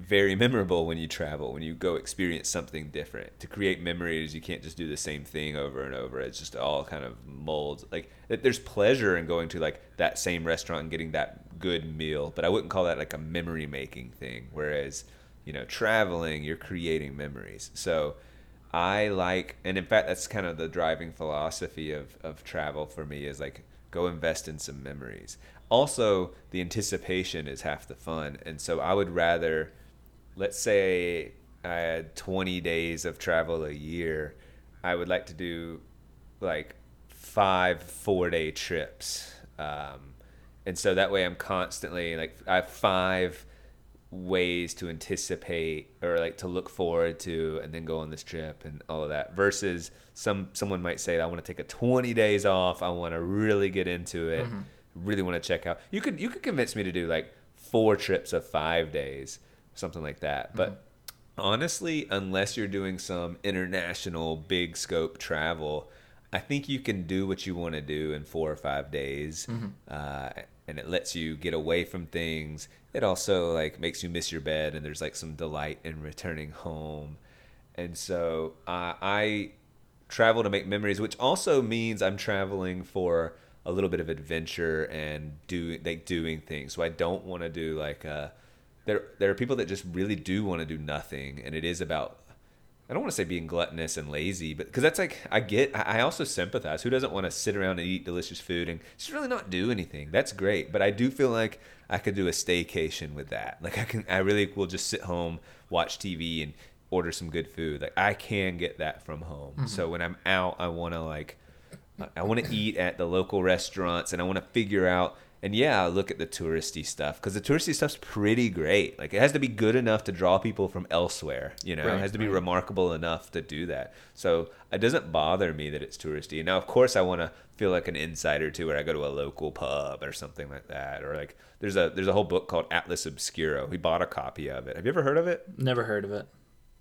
very memorable when you travel, when you go experience something different. To create memories, you can't just do the same thing over and over. It's just all kind of molds. Like there's pleasure in going to like that same restaurant and getting that good meal, but I wouldn't call that like a memory making thing. Whereas, you know, traveling, you're creating memories. So I like, and in fact, that's kind of the driving philosophy of, of travel for me is like go invest in some memories. Also, the anticipation is half the fun. And so I would rather let's say I had 20 days of travel a year, I would like to do like five four day trips. Um, and so that way I'm constantly like, I have five ways to anticipate or like to look forward to and then go on this trip and all of that versus some someone might say I want to take a 20 days off. I want to really get into it. Mm-hmm. Really want to check out. You could you could convince me to do like four trips of 5 days something like that. Mm-hmm. But honestly unless you're doing some international big scope travel I think you can do what you want to do in 4 or 5 days mm-hmm. uh, and it lets you get away from things. It also like makes you miss your bed and there's like some delight in returning home. And so uh, i travel to make memories which also means i'm traveling for a little bit of adventure and doing like doing things. So i don't want to do like uh there there are people that just really do want to do nothing and it is about I don't want to say being gluttonous and lazy, but because that's like I get. I I also sympathize. Who doesn't want to sit around and eat delicious food and just really not do anything? That's great, but I do feel like I could do a staycation with that. Like I can, I really will just sit home, watch TV, and order some good food. Like I can get that from home. Mm-hmm. So when I'm out, I want to like I want to eat at the local restaurants and I want to figure out and yeah, I look at the touristy stuff because the touristy stuff's pretty great. Like it has to be good enough to draw people from elsewhere. You know, Right, it has to be right. remarkable enough to do that. So it doesn't bother me that it's touristy. Now, of course, I want to feel like an insider too, where I go to a local pub or something like that, or like there's a there's a whole book called Atlas Obscura. We bought a copy of it. Have you ever heard of it? Never heard of it.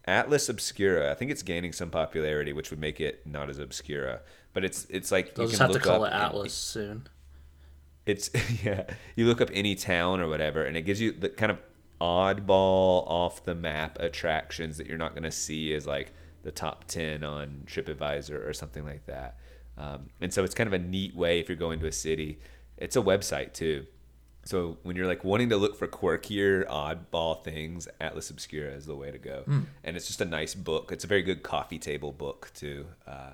Atlas Obscura. I think it's gaining some popularity, which would make it not as obscura. But it's it's like They'll you just can have to look call up it Atlas soon. It's [laughs] yeah. You look up any town or whatever, and it gives you the kind of oddball, off the map attractions that you're not going to see as like the top ten on TripAdvisor or something like that. Um, and so it's kind of a neat way if you're going to a city. It's a website too. So when you're like wanting to look for quirkier, oddball things, Atlas Obscura is the way to go. And it's just a nice book. It's a very good coffee table book too. Uh,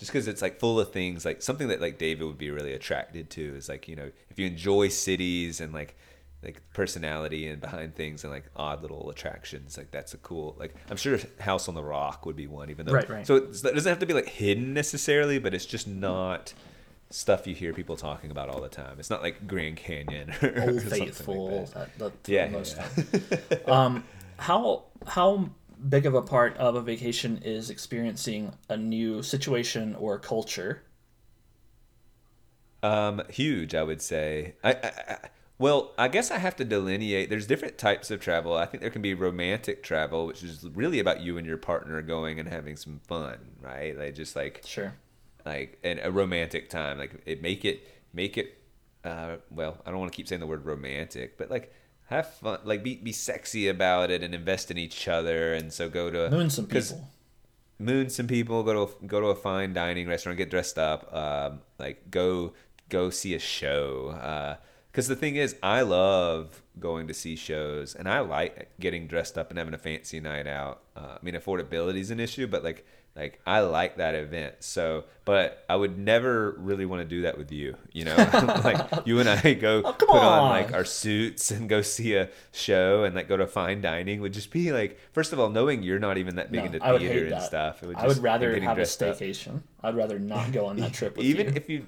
just because it's like full of things like something that like david would be really attracted to is like you know if you enjoy cities and like like personality and behind things and like odd little attractions like that's a cool like i'm sure house on the rock would be one even though Right, right. so it's, it doesn't have to be like hidden necessarily but it's just not stuff you hear people talking about all the time it's not like grand canyon [laughs] or Old something like Faithful. that. that, that, Yeah, yeah, um, how how big of a part of a vacation is experiencing a new situation or culture? Um, huge, I would say. I, I, I, well, I guess I have to delineate. There's different types of travel. I think there can be romantic travel, which is really about you and your partner going and having some fun, right? Like just like Sure. like and a romantic time. Like it make it make it. Uh, well, I don't want to keep saying the word romantic, but like have fun, like be be sexy about it and invest in each other. And so go to Moon some people. moon some people go to a, go to a fine dining restaurant get dressed up um, like go go see a show because the thing is i love going to see shows and i like getting dressed up and having a fancy night out uh, i mean affordability is an issue but like like I like that event. So, but I would never really want to do that with you. You know, [laughs] [laughs] like you and I go Oh, put on. on. like our suits and go see a show and like go to fine dining would just be like first of all knowing you're not even that big No, into theater and that. stuff. It would I would rather have a dressed up. staycation. I'd rather not go on that trip with even you. if you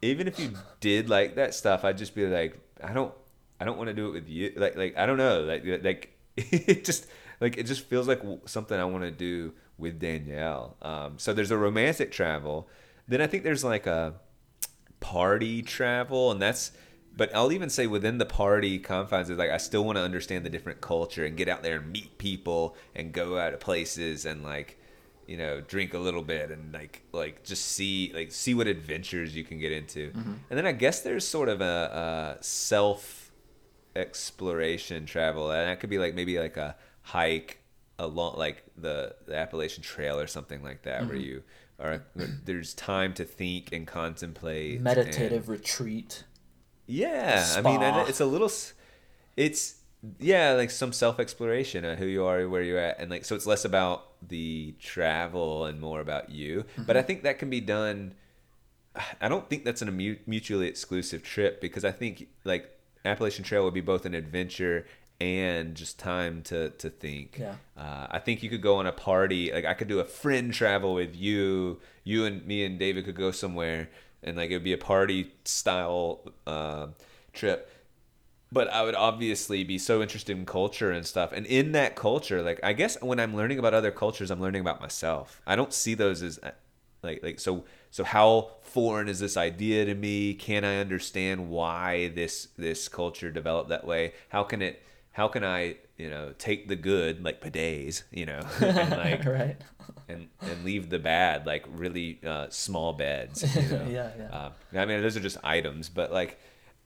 even if you did like that stuff i'd just be like i don't i don't want to do it with you like like i don't know like like [laughs] it just like it just feels like something i want to do with danielle. Um so there's a romantic travel. Then i think there's like a party travel and that's but I'll even say within the party confines is like I still want to understand the different culture and get out there and meet people and go out of places and like you know drink a little bit and like like just see like see what adventures you can get into. And then I guess there's sort of a, a self exploration travel and that could be like maybe like a hike along like the, the Appalachian Trail or something like that where mm-hmm. you are there's time to think and contemplate and- Meditative retreat. yeah, I mean, and it's a little, it's yeah, like some self exploration of who you are, where you're at, and like so it's less about the travel and more about you. But I mm-hmm. think that can be done. I don't think that's a mutually exclusive trip because I think like Appalachian Trail would be both an adventure and just time to to think. Yeah. Uh, I think you could go on a party. Like I could do a friend travel with you. You and me and David could go somewhere, and like it would be a party style uh, trip. But I would obviously be so interested in culture and stuff. And in that culture, like I guess when I'm learning about other cultures, I'm learning about myself. I don't see those as uh, like like so so how foreign is this idea to me? Can I understand why this this culture developed that way? How can it how can I, you know, take the good like bidets, you know, [laughs] and like right? and and leave the bad like really uh, small beds. You [laughs] know? Yeah, yeah. Um, I mean, those are just items, but like,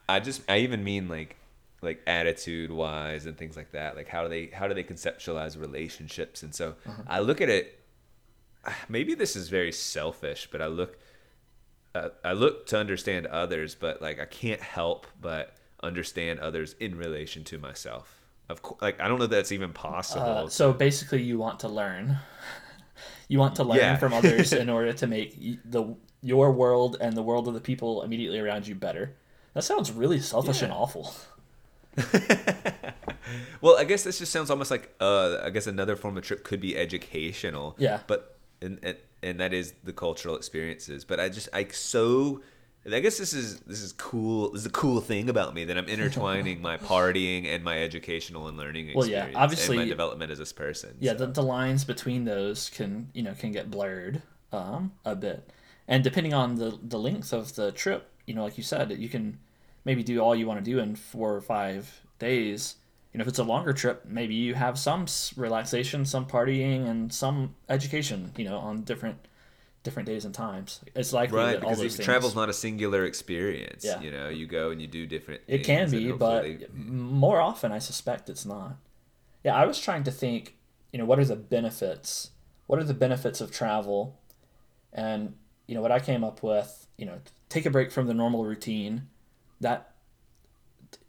I just I even mean like like attitude wise and things like that. Like how do they how do they conceptualize relationships? And so Uh-huh. I look at it. [sighs] Maybe this is very selfish, but I look. Uh, I look to understand others, but like I can't help but understand others in relation to myself. Of course, like I don't know that's even possible. Uh, so basically, you want to learn. [laughs] You want to learn Yeah. from others in [laughs] order to make the your world and the world of the people immediately around you better. That sounds really selfish and awful. [laughs] Well, I guess this just sounds almost like uh, I guess another form of trip could be educational. Yeah. But and and, and that is the cultural experiences. But I just I so I guess this is this is cool. This is a cool thing about me that I'm intertwining my [laughs] partying and my educational and learning Well, experience. yeah, obviously- and my development as this person. Yeah, so. the, the lines between those can you know can get blurred um, a bit, and depending on the the length of the trip, you know, like you said, you can maybe do all you want to do in four or five days. You know, if it's a longer trip, maybe you have some relaxation, some partying, and some education. You know, on different different days and times. It's likely Right, that all because those it- things. travel's not a singular experience. Yeah. You know, you go and you do different. It can be, but hopefully- more often I suspect it's not. Yeah, I was trying to think, you know, what are the benefits? What are the benefits of travel? And, you know, what I came up with, you know, take a break from the normal routine. That,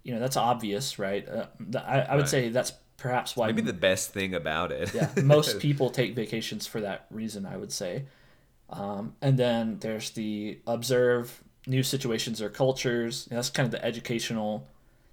you know, that's obvious, right? Uh, I, I would Right. say that's perhaps why maybe the best thing about it. yeah, most [laughs] people take vacations for that reason, I would say. Um, and then there's the observe new situations or cultures. That's kind of the educational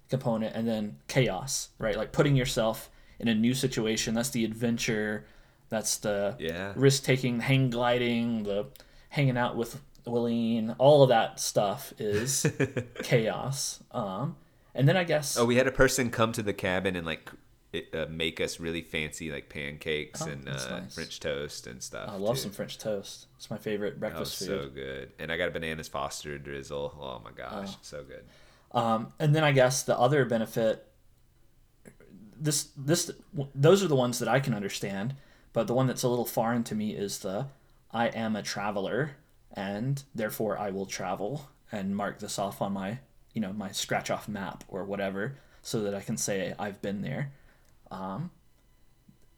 component. And then chaos, right? Like putting yourself in a new situation. That's the adventure. That's the Yeah. risk taking, hang gliding, the hanging out with Willene. All of that stuff is [laughs] chaos. Um, and then I guess Oh, we had a person come to the cabin and like uh, make us really fancy like pancakes Oh, and uh, nice. French toast and stuff. I love too. some French toast. It's my favorite Oh, breakfast food. so good. And I got a bananas Foster drizzle. Oh my gosh, so good. Um, and then I guess the other benefit, this this those are the ones that I can understand, but the one that's a little foreign to me is the I am a traveler and therefore I will travel and mark this off on my you know my scratch off map or whatever so that I can say I've been there. Um,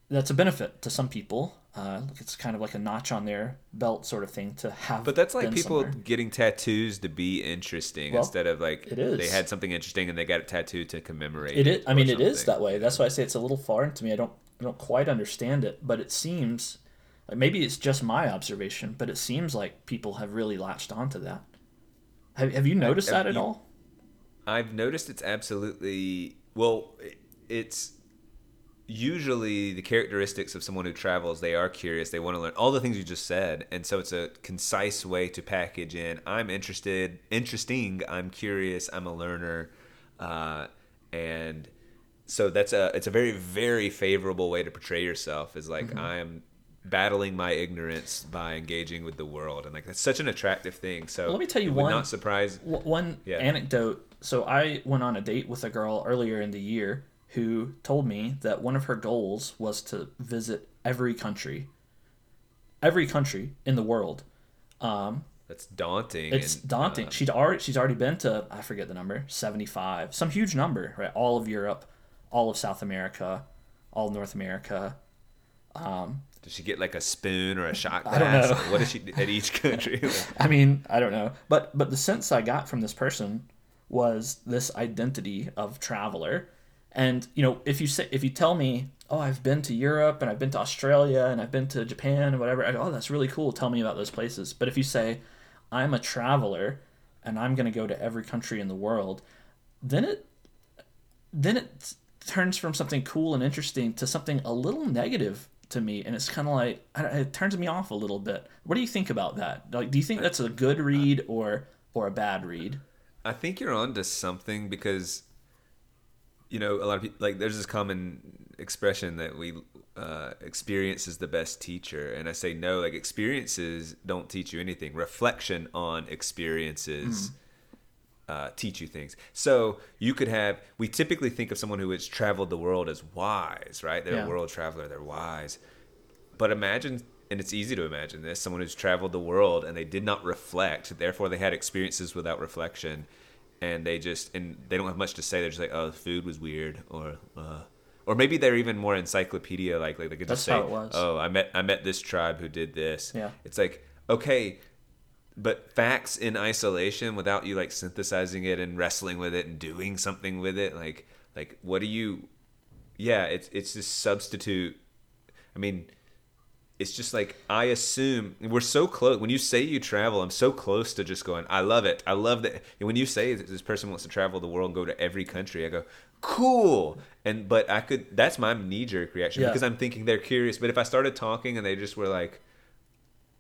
that's a benefit to some people. Uh, it's kind of like a notch on their belt sort of thing to have. But that's like people somewhere. getting tattoos to be interesting Well, instead of like it is. they had something interesting and they got a tattoo to commemorate. It is. I or mean, it is that way. That's why I say it's a little foreign to me. I don't. I don't quite understand it, but it seems Like maybe it's just my observation, but it seems like people have really latched onto that. Have, have you noticed have that at you- all? I've noticed it's absolutely well. it- It's usually the characteristics of someone who travels. They are curious. They want to learn all the things you just said, and so it's a concise way to package in. I'm interested, interesting. I'm curious. I'm a learner, uh, and so that's a it's a very very favorable way to portray yourself. Is like Mm-hmm. I'm battling my ignorance by engaging with the world, and like that's such an attractive thing. So let me tell you one- not surprise. W- One Yeah. anecdote. So I went on a date with a girl earlier in the year who told me that one of her goals was to visit every country, every country in the world. Um, That's daunting. it's and, daunting. uh, She'd already she's already been to I forget the number seventy five, some huge number, right? All of Europe, all of South America, all of North America. Does she get like a spoon or a [laughs] shot glass? I don't know. What does she at each country? [laughs] I mean, I don't know, but but the sense I got from this person was this identity of traveler, and you know, if you say if you tell me, oh, I've been to Europe and I've been to Australia and I've been to Japan and whatever, I go, oh, that's really cool. Tell me about those places. But if you say, I'm a traveler and I'm going to go to every country in the world, then it then it turns from something cool and interesting to something a little negative to me and it's kind of like it turns me off a little bit what do you think about that like do you think that's a good read or or a bad read I think you're onto something because, you know, a lot of people like there's this common expression that we uh, experience is the best teacher, and I say no. Like experiences don't teach you anything. Reflection on experiences. Uh, teach you things. So you could have. We typically think of someone who has traveled the world as wise, right? They're Yeah. a world traveler. They're wise. But imagine, and it's easy to imagine this: someone who's traveled the world and they did not reflect. Therefore, they had experiences without reflection, and they just and they don't have much to say. They're just like, "Oh, the food was weird," or, uh, or maybe they're even more encyclopedia like. Like they could just say, how it was. "Oh, I met I met this tribe who did this." Yeah. It's like okay, but facts in isolation without you like synthesizing it and wrestling with it and doing something with it like like what do you yeah it's it's this substitute i mean it's just like i assume we're so close when you say you travel i'm so close to just going i love it. I love that and when you say this person wants to travel the world and go to every country i go cool. And but i could that's my knee-jerk reaction Yeah. because i'm thinking they're curious. But if i started talking and they just were like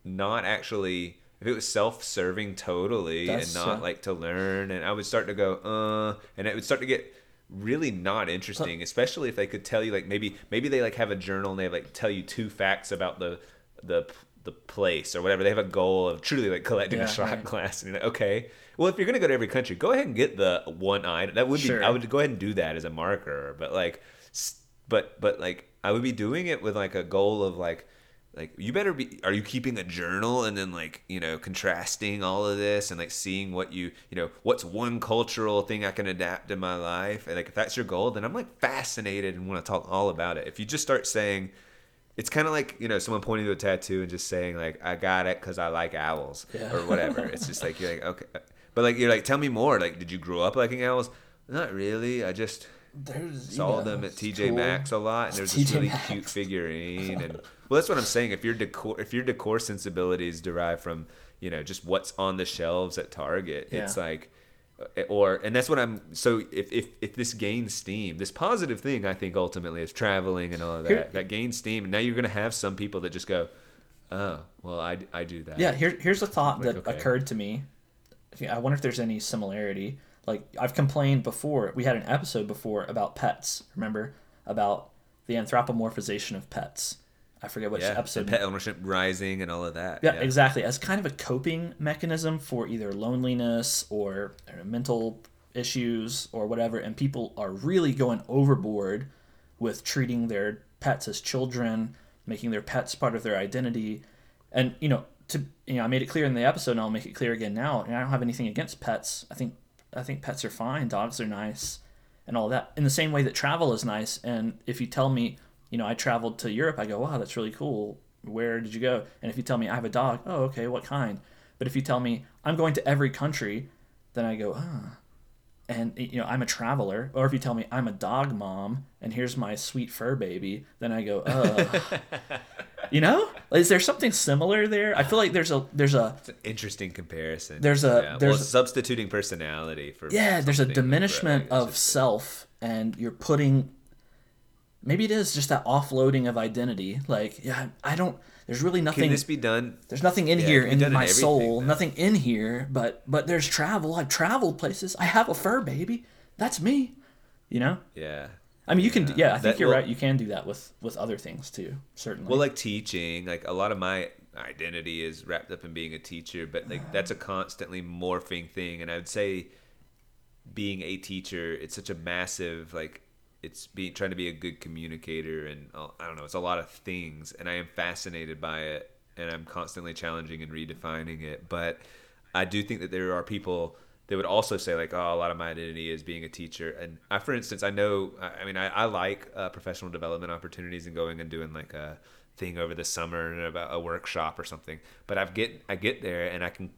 not actually if it was self-serving totally That's, and not like to learn and i would start to go uh and it would start to get really not interesting especially if they could tell you like maybe maybe they like have a journal and they like tell you two facts about the the the place or whatever they have a goal of truly like collecting Yeah, a shot right. glass and you're like okay well if you're gonna go to every country go ahead and get the one item that would be Sure. i would go ahead and do that as a marker but like but but like i would be doing it with like a goal of like like you better be are you keeping a journal and then like you know contrasting all of this and like seeing what you you know what's one cultural thing i can adapt in my life? And like if that's your goal then i'm like fascinated and want to talk all about it. If you just start saying it's kind of like you know someone pointing to a tattoo and just saying like i got it because i like owls Yeah. or whatever. It's just like you're like okay. But like you're like tell me more. Like did you grow up liking owls? Not really. I just there's saw them at TJ Maxx a lot, and there's [laughs] this really Maxx. cute figurine, and well, that's what I'm saying. If your decor, if your decor sensibilities derive from you know just what's on the shelves at Target, it's like, uh, or and that's what I'm. So if if if this gains steam, this positive thing, I think ultimately is traveling and all of that. Here- that gains steam, and now you're gonna have some people that just go, oh, well, I I do that. Yeah, here, here's a thought Like, that okay. occurred to me. I wonder if there's any similarity. Like I've complained before. We had an episode before about pets. Remember about the anthropomorphization of pets. I forget which yeah. episode. pet ownership rising and all of that. yeah, exactly. As kind of a coping mechanism for either loneliness or uh, mental issues or whatever, and people are really going overboard with treating their pets as children, making their pets part of their identity, and you know, to you know, I made it clear in the episode, and I'll make it clear again now. And I don't have anything against pets. I think I think pets are fine. Dogs are nice, and all that. In the same way that travel is nice, and if you tell me, you know, I traveled to Europe, I go, wow, that's really cool. Where did you go? And if you tell me I have a dog, oh, okay, what kind? But if you tell me I'm going to every country, then I go, ah, and you know I'm a traveler, or if you tell me I'm a dog mom and here's my sweet fur baby, then I go, oh, [laughs] you know, is there something similar there? I feel like there's a there's a It's an interesting comparison. There's a- yeah. there's well, a- substituting personality for yeah, there's a diminishment of self, and you're putting. Maybe it is just that offloading of identity. Like, yeah, I don't. There's really nothing. Can this be done? There's nothing in Yeah, here in my soul. though. Nothing in here, but but there's travel. I've traveled places. I have a fur baby. That's me. You know. Yeah. I mean, you can. Yeah, I think That- you're well- right. You can do that with with other things too. Certainly. Well, like teaching, like a lot of my identity is wrapped up in being a teacher, but like [sighs] that's a constantly morphing thing. And I would say being a teacher, it's such a massive like it's being trying to be a good communicator and uh, I don't know, it's a lot of things and I am fascinated by it and I'm constantly challenging and redefining it. But I do think that there are people that would also say like, oh, a lot of my identity is being a teacher. And I, for instance, I know, I I mean, I, I like uh, professional development opportunities and going and doing like a thing over the summer and about a workshop or something. But I've get I get there and I can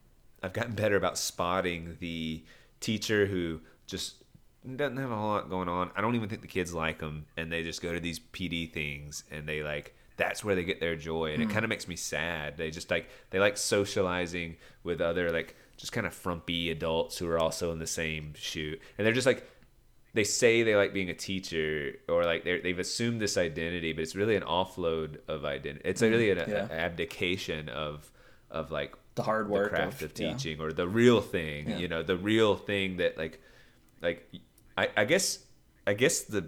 I've gotten better about spotting the teacher who just doesn't have a whole lot going on. I don't even think the kids like them, and they just go to these PD things, and they like that's where they get their joy, and it hmm. kind of makes me sad. They just like they like socializing with other like just kind of frumpy adults who are also in the same shoe, and they're just like they say they like being a teacher or like they they've assumed this identity, but it's really an offload of identity. It's hmm. really an, yeah. abdication of of like the hard the work craft of, yeah. teaching or the real thing Yeah. you know the real thing that like like I, I guess i guess the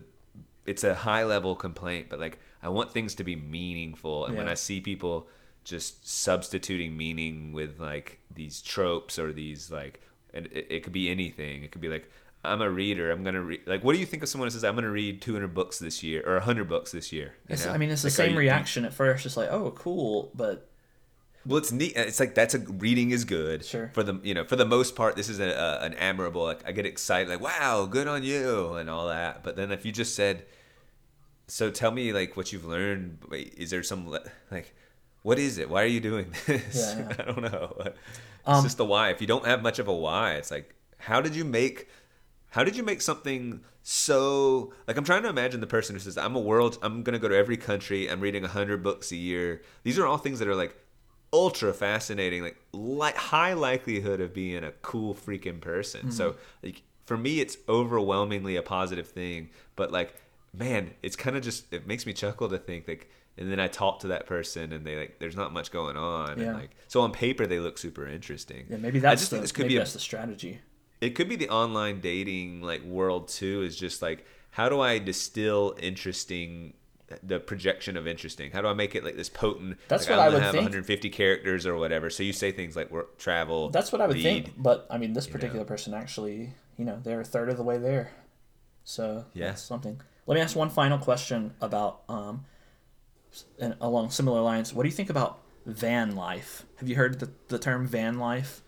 it's a high level complaint but like i want things to be meaningful and when i see people just substituting meaning with like these tropes or these like and it, it could be anything it could be like i'm a reader i'm gonna read like what do you think of someone who says i'm gonna read 200 books this year or 100 books this year you know? I mean, it's the Like, same you- reaction at first. It's like, oh, cool, but Well, it's neat. It's like that's a reading is good. Sure. For the you know for the most part, this is a, a, an admirable. Like I get excited, like wow, good on you, and all that. But then if you just said, so tell me like what you've learned. Wait, is there some like, what is it? Why are you doing [laughs] this? Yeah, yeah. [laughs] I don't know. It's Um, just the why. If you don't have much of a why, it's like how did you make how did you make something so like i'm trying to imagine the person who says i'm a world i'm going to go to every country i'm reading 100 books a year these are all things that are like ultra fascinating like li- high likelihood of being a cool freaking person so mm-hmm. like for me it's overwhelmingly a positive thing but like man it's kind of just it makes me chuckle to think like and then i talk to that person and they like there's not much going on Yeah. and like so on paper they look super interesting yeah, maybe I just the think this could be a that's the strategy. it could be the online dating like world too is just like how do i distill interesting the projection of interesting how do i make it like this potent That's like, what I gonna would have think. 150 characters or whatever so you say things like work travel That's what I would read. think. But I mean, this particular know. person actually, you know, they're a third of the way there. So Yeah. that's something. Let me ask one final question about um, and along similar lines. What do you think about van life? Have you heard the, the term van life?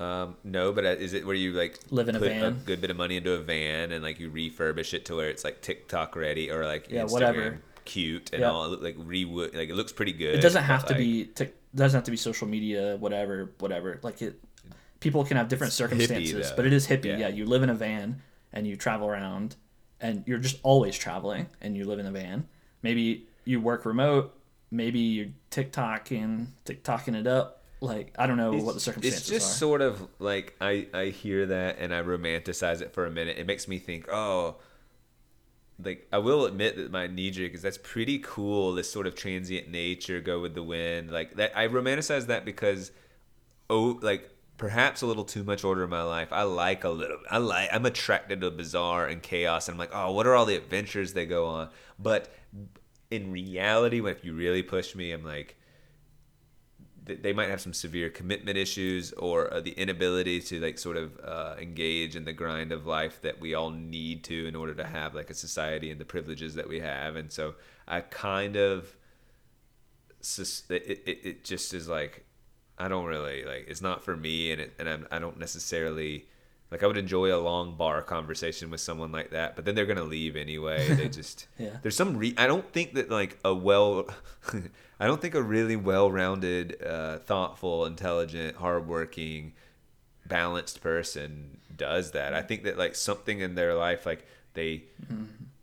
um no but uh, is it where you like Live in a put van? good bit of money into a van and like you refurbish it to where it's like tiktok ready or like Yeah, Instagram whatever. Cute and Yeah. all look like re like it looks pretty good It doesn't have to like, be. T- doesn't have to be social media, whatever, whatever. Like it, people can have different circumstances, but it is hippie. Yeah. Yeah. you live in a van and you travel around, and you're just always traveling, and you live in a van. Maybe you work remote. Maybe you're TikToking, TikToking it up. Like I don't know what the circumstances are. It's just are. sort of like I I hear that and I romanticize it for a minute. It makes me think, oh, like I will admit that my knee jerk is that's pretty cool. This sort of transient nature, go with the wind, like that. I romanticize that because, oh, like perhaps a little too much order in my life. I like a little. I like. I'm attracted to bizarre and chaos, and I'm like, oh, what are all the adventures they go on? But in reality, when if you really push me, I'm like they might have some severe commitment issues or uh, the inability to like sort of uh, engage in the grind of life that we all need to in order to have like a society and the privileges that we have and so i kind of sus- it, it, it just is like i don't really like it's not for me and, it, and I'm, i don't necessarily like i would enjoy a long bar conversation with someone like that but then they're gonna leave anyway they [laughs] just Yeah. there's some re- i don't think that like a well [laughs] i don't think a really well-rounded uh, thoughtful intelligent hardworking balanced person does that. I think that like something in their life, like they,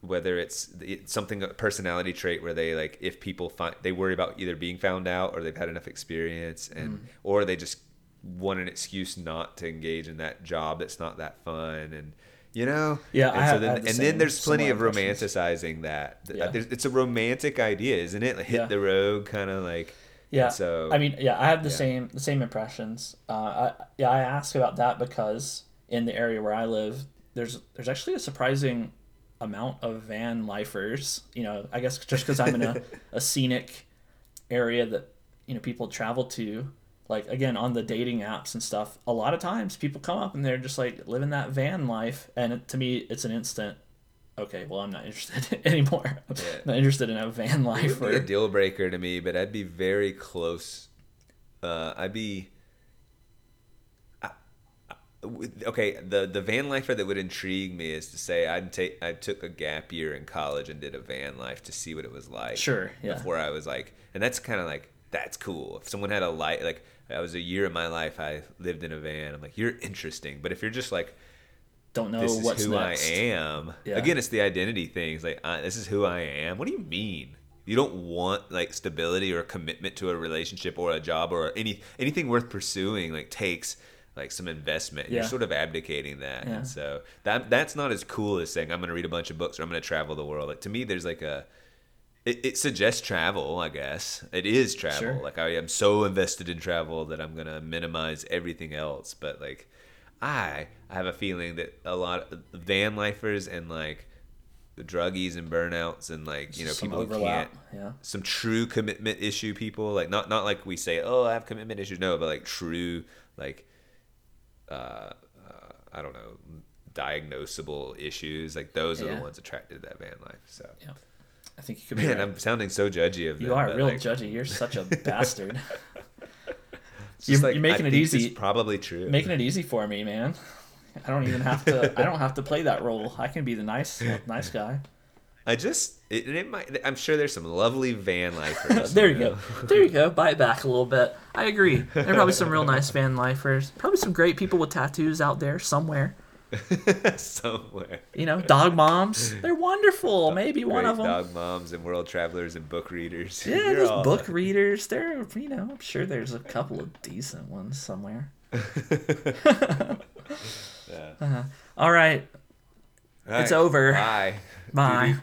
whether it's, it's something a personality trait where they like if people find they worry about either being found out or they've had enough experience and or they just want an excuse not to engage in that job that's not that fun and you know Yeah, and I have- I then, the and then there's plenty of romanticizing that Yeah. It's a romantic idea isn't it like hit Yeah. the road kind of like Yeah. so I mean, yeah, I have the yeah. same the same impressions. Uh, I, yeah, I ask about that because in the area where I live, there's there's actually a surprising amount of van lifers. You know, I guess just because I'm in a, [laughs] a scenic area that you know people travel to. Like again on the dating apps and stuff, a lot of times people come up and they're just like living that van life, and it, to me it's an instant. Okay, well I'm not interested [laughs] anymore. I'm not interested in a van It life. would be a deal breaker to me, but I'd be very close. Uh, I'd be. I- I- Okay, the the van lifer that would intrigue me is to say I'd take I took a gap year in college and did a van life to see what it was like. Sure, yeah. Before I was like, and that's kind of like that's cool. If someone had a light, like I was a year of my life I lived in a van. I'm like, you're interesting. But if you're just like, don't know this is what's who next. I am. Yeah. Again, it's the identity thing. It's like this is who I am. What do you mean? You don't want like stability or commitment to a relationship or a job or any anything worth pursuing. Like takes like some investment. Yeah. You're sort of abdicating that, Yeah. and so that that's not as cool as saying I'm going to read a bunch of books or I'm going to travel the world. Like to me, there's like a it, it suggests travel, I guess. It is travel. Sure. Like I am so invested in travel that I'm gonna minimize everything else. But like I I have a feeling that a lot of van lifers and like the druggies and burnouts and like you know Some people who can't yeah. some true commitment issue people like not not like we say oh I have commitment issues no but like true like uh, uh I don't know diagnosable issues like those are the ones attracted to that van life so Yeah. I think you could be man right. I'm sounding so judgy of them You are real like, judgy. You're such a [laughs] bastard. You're- you're making I it easy. is probably true Making it easy for me, man. I don't even have to. I don't have to play that role. I can be the nice, nice [laughs] guy. I just it, it might I'm sure there's some lovely van lifers [laughs] There you go. There you go. Buy it back a little bit. I agree. There are probably some real nice van lifers. Probably some great people with tattoos out there somewhere. [laughs] somewhere You know, dog moms. They're wonderful. [laughs] Maybe one of them. dog moms and world travelers and book readers [laughs] Yeah, You're those all- book readers. They're, you know, I'm sure there's a couple of decent ones somewhere. Uh-huh. All right. All It's over. bye Bye.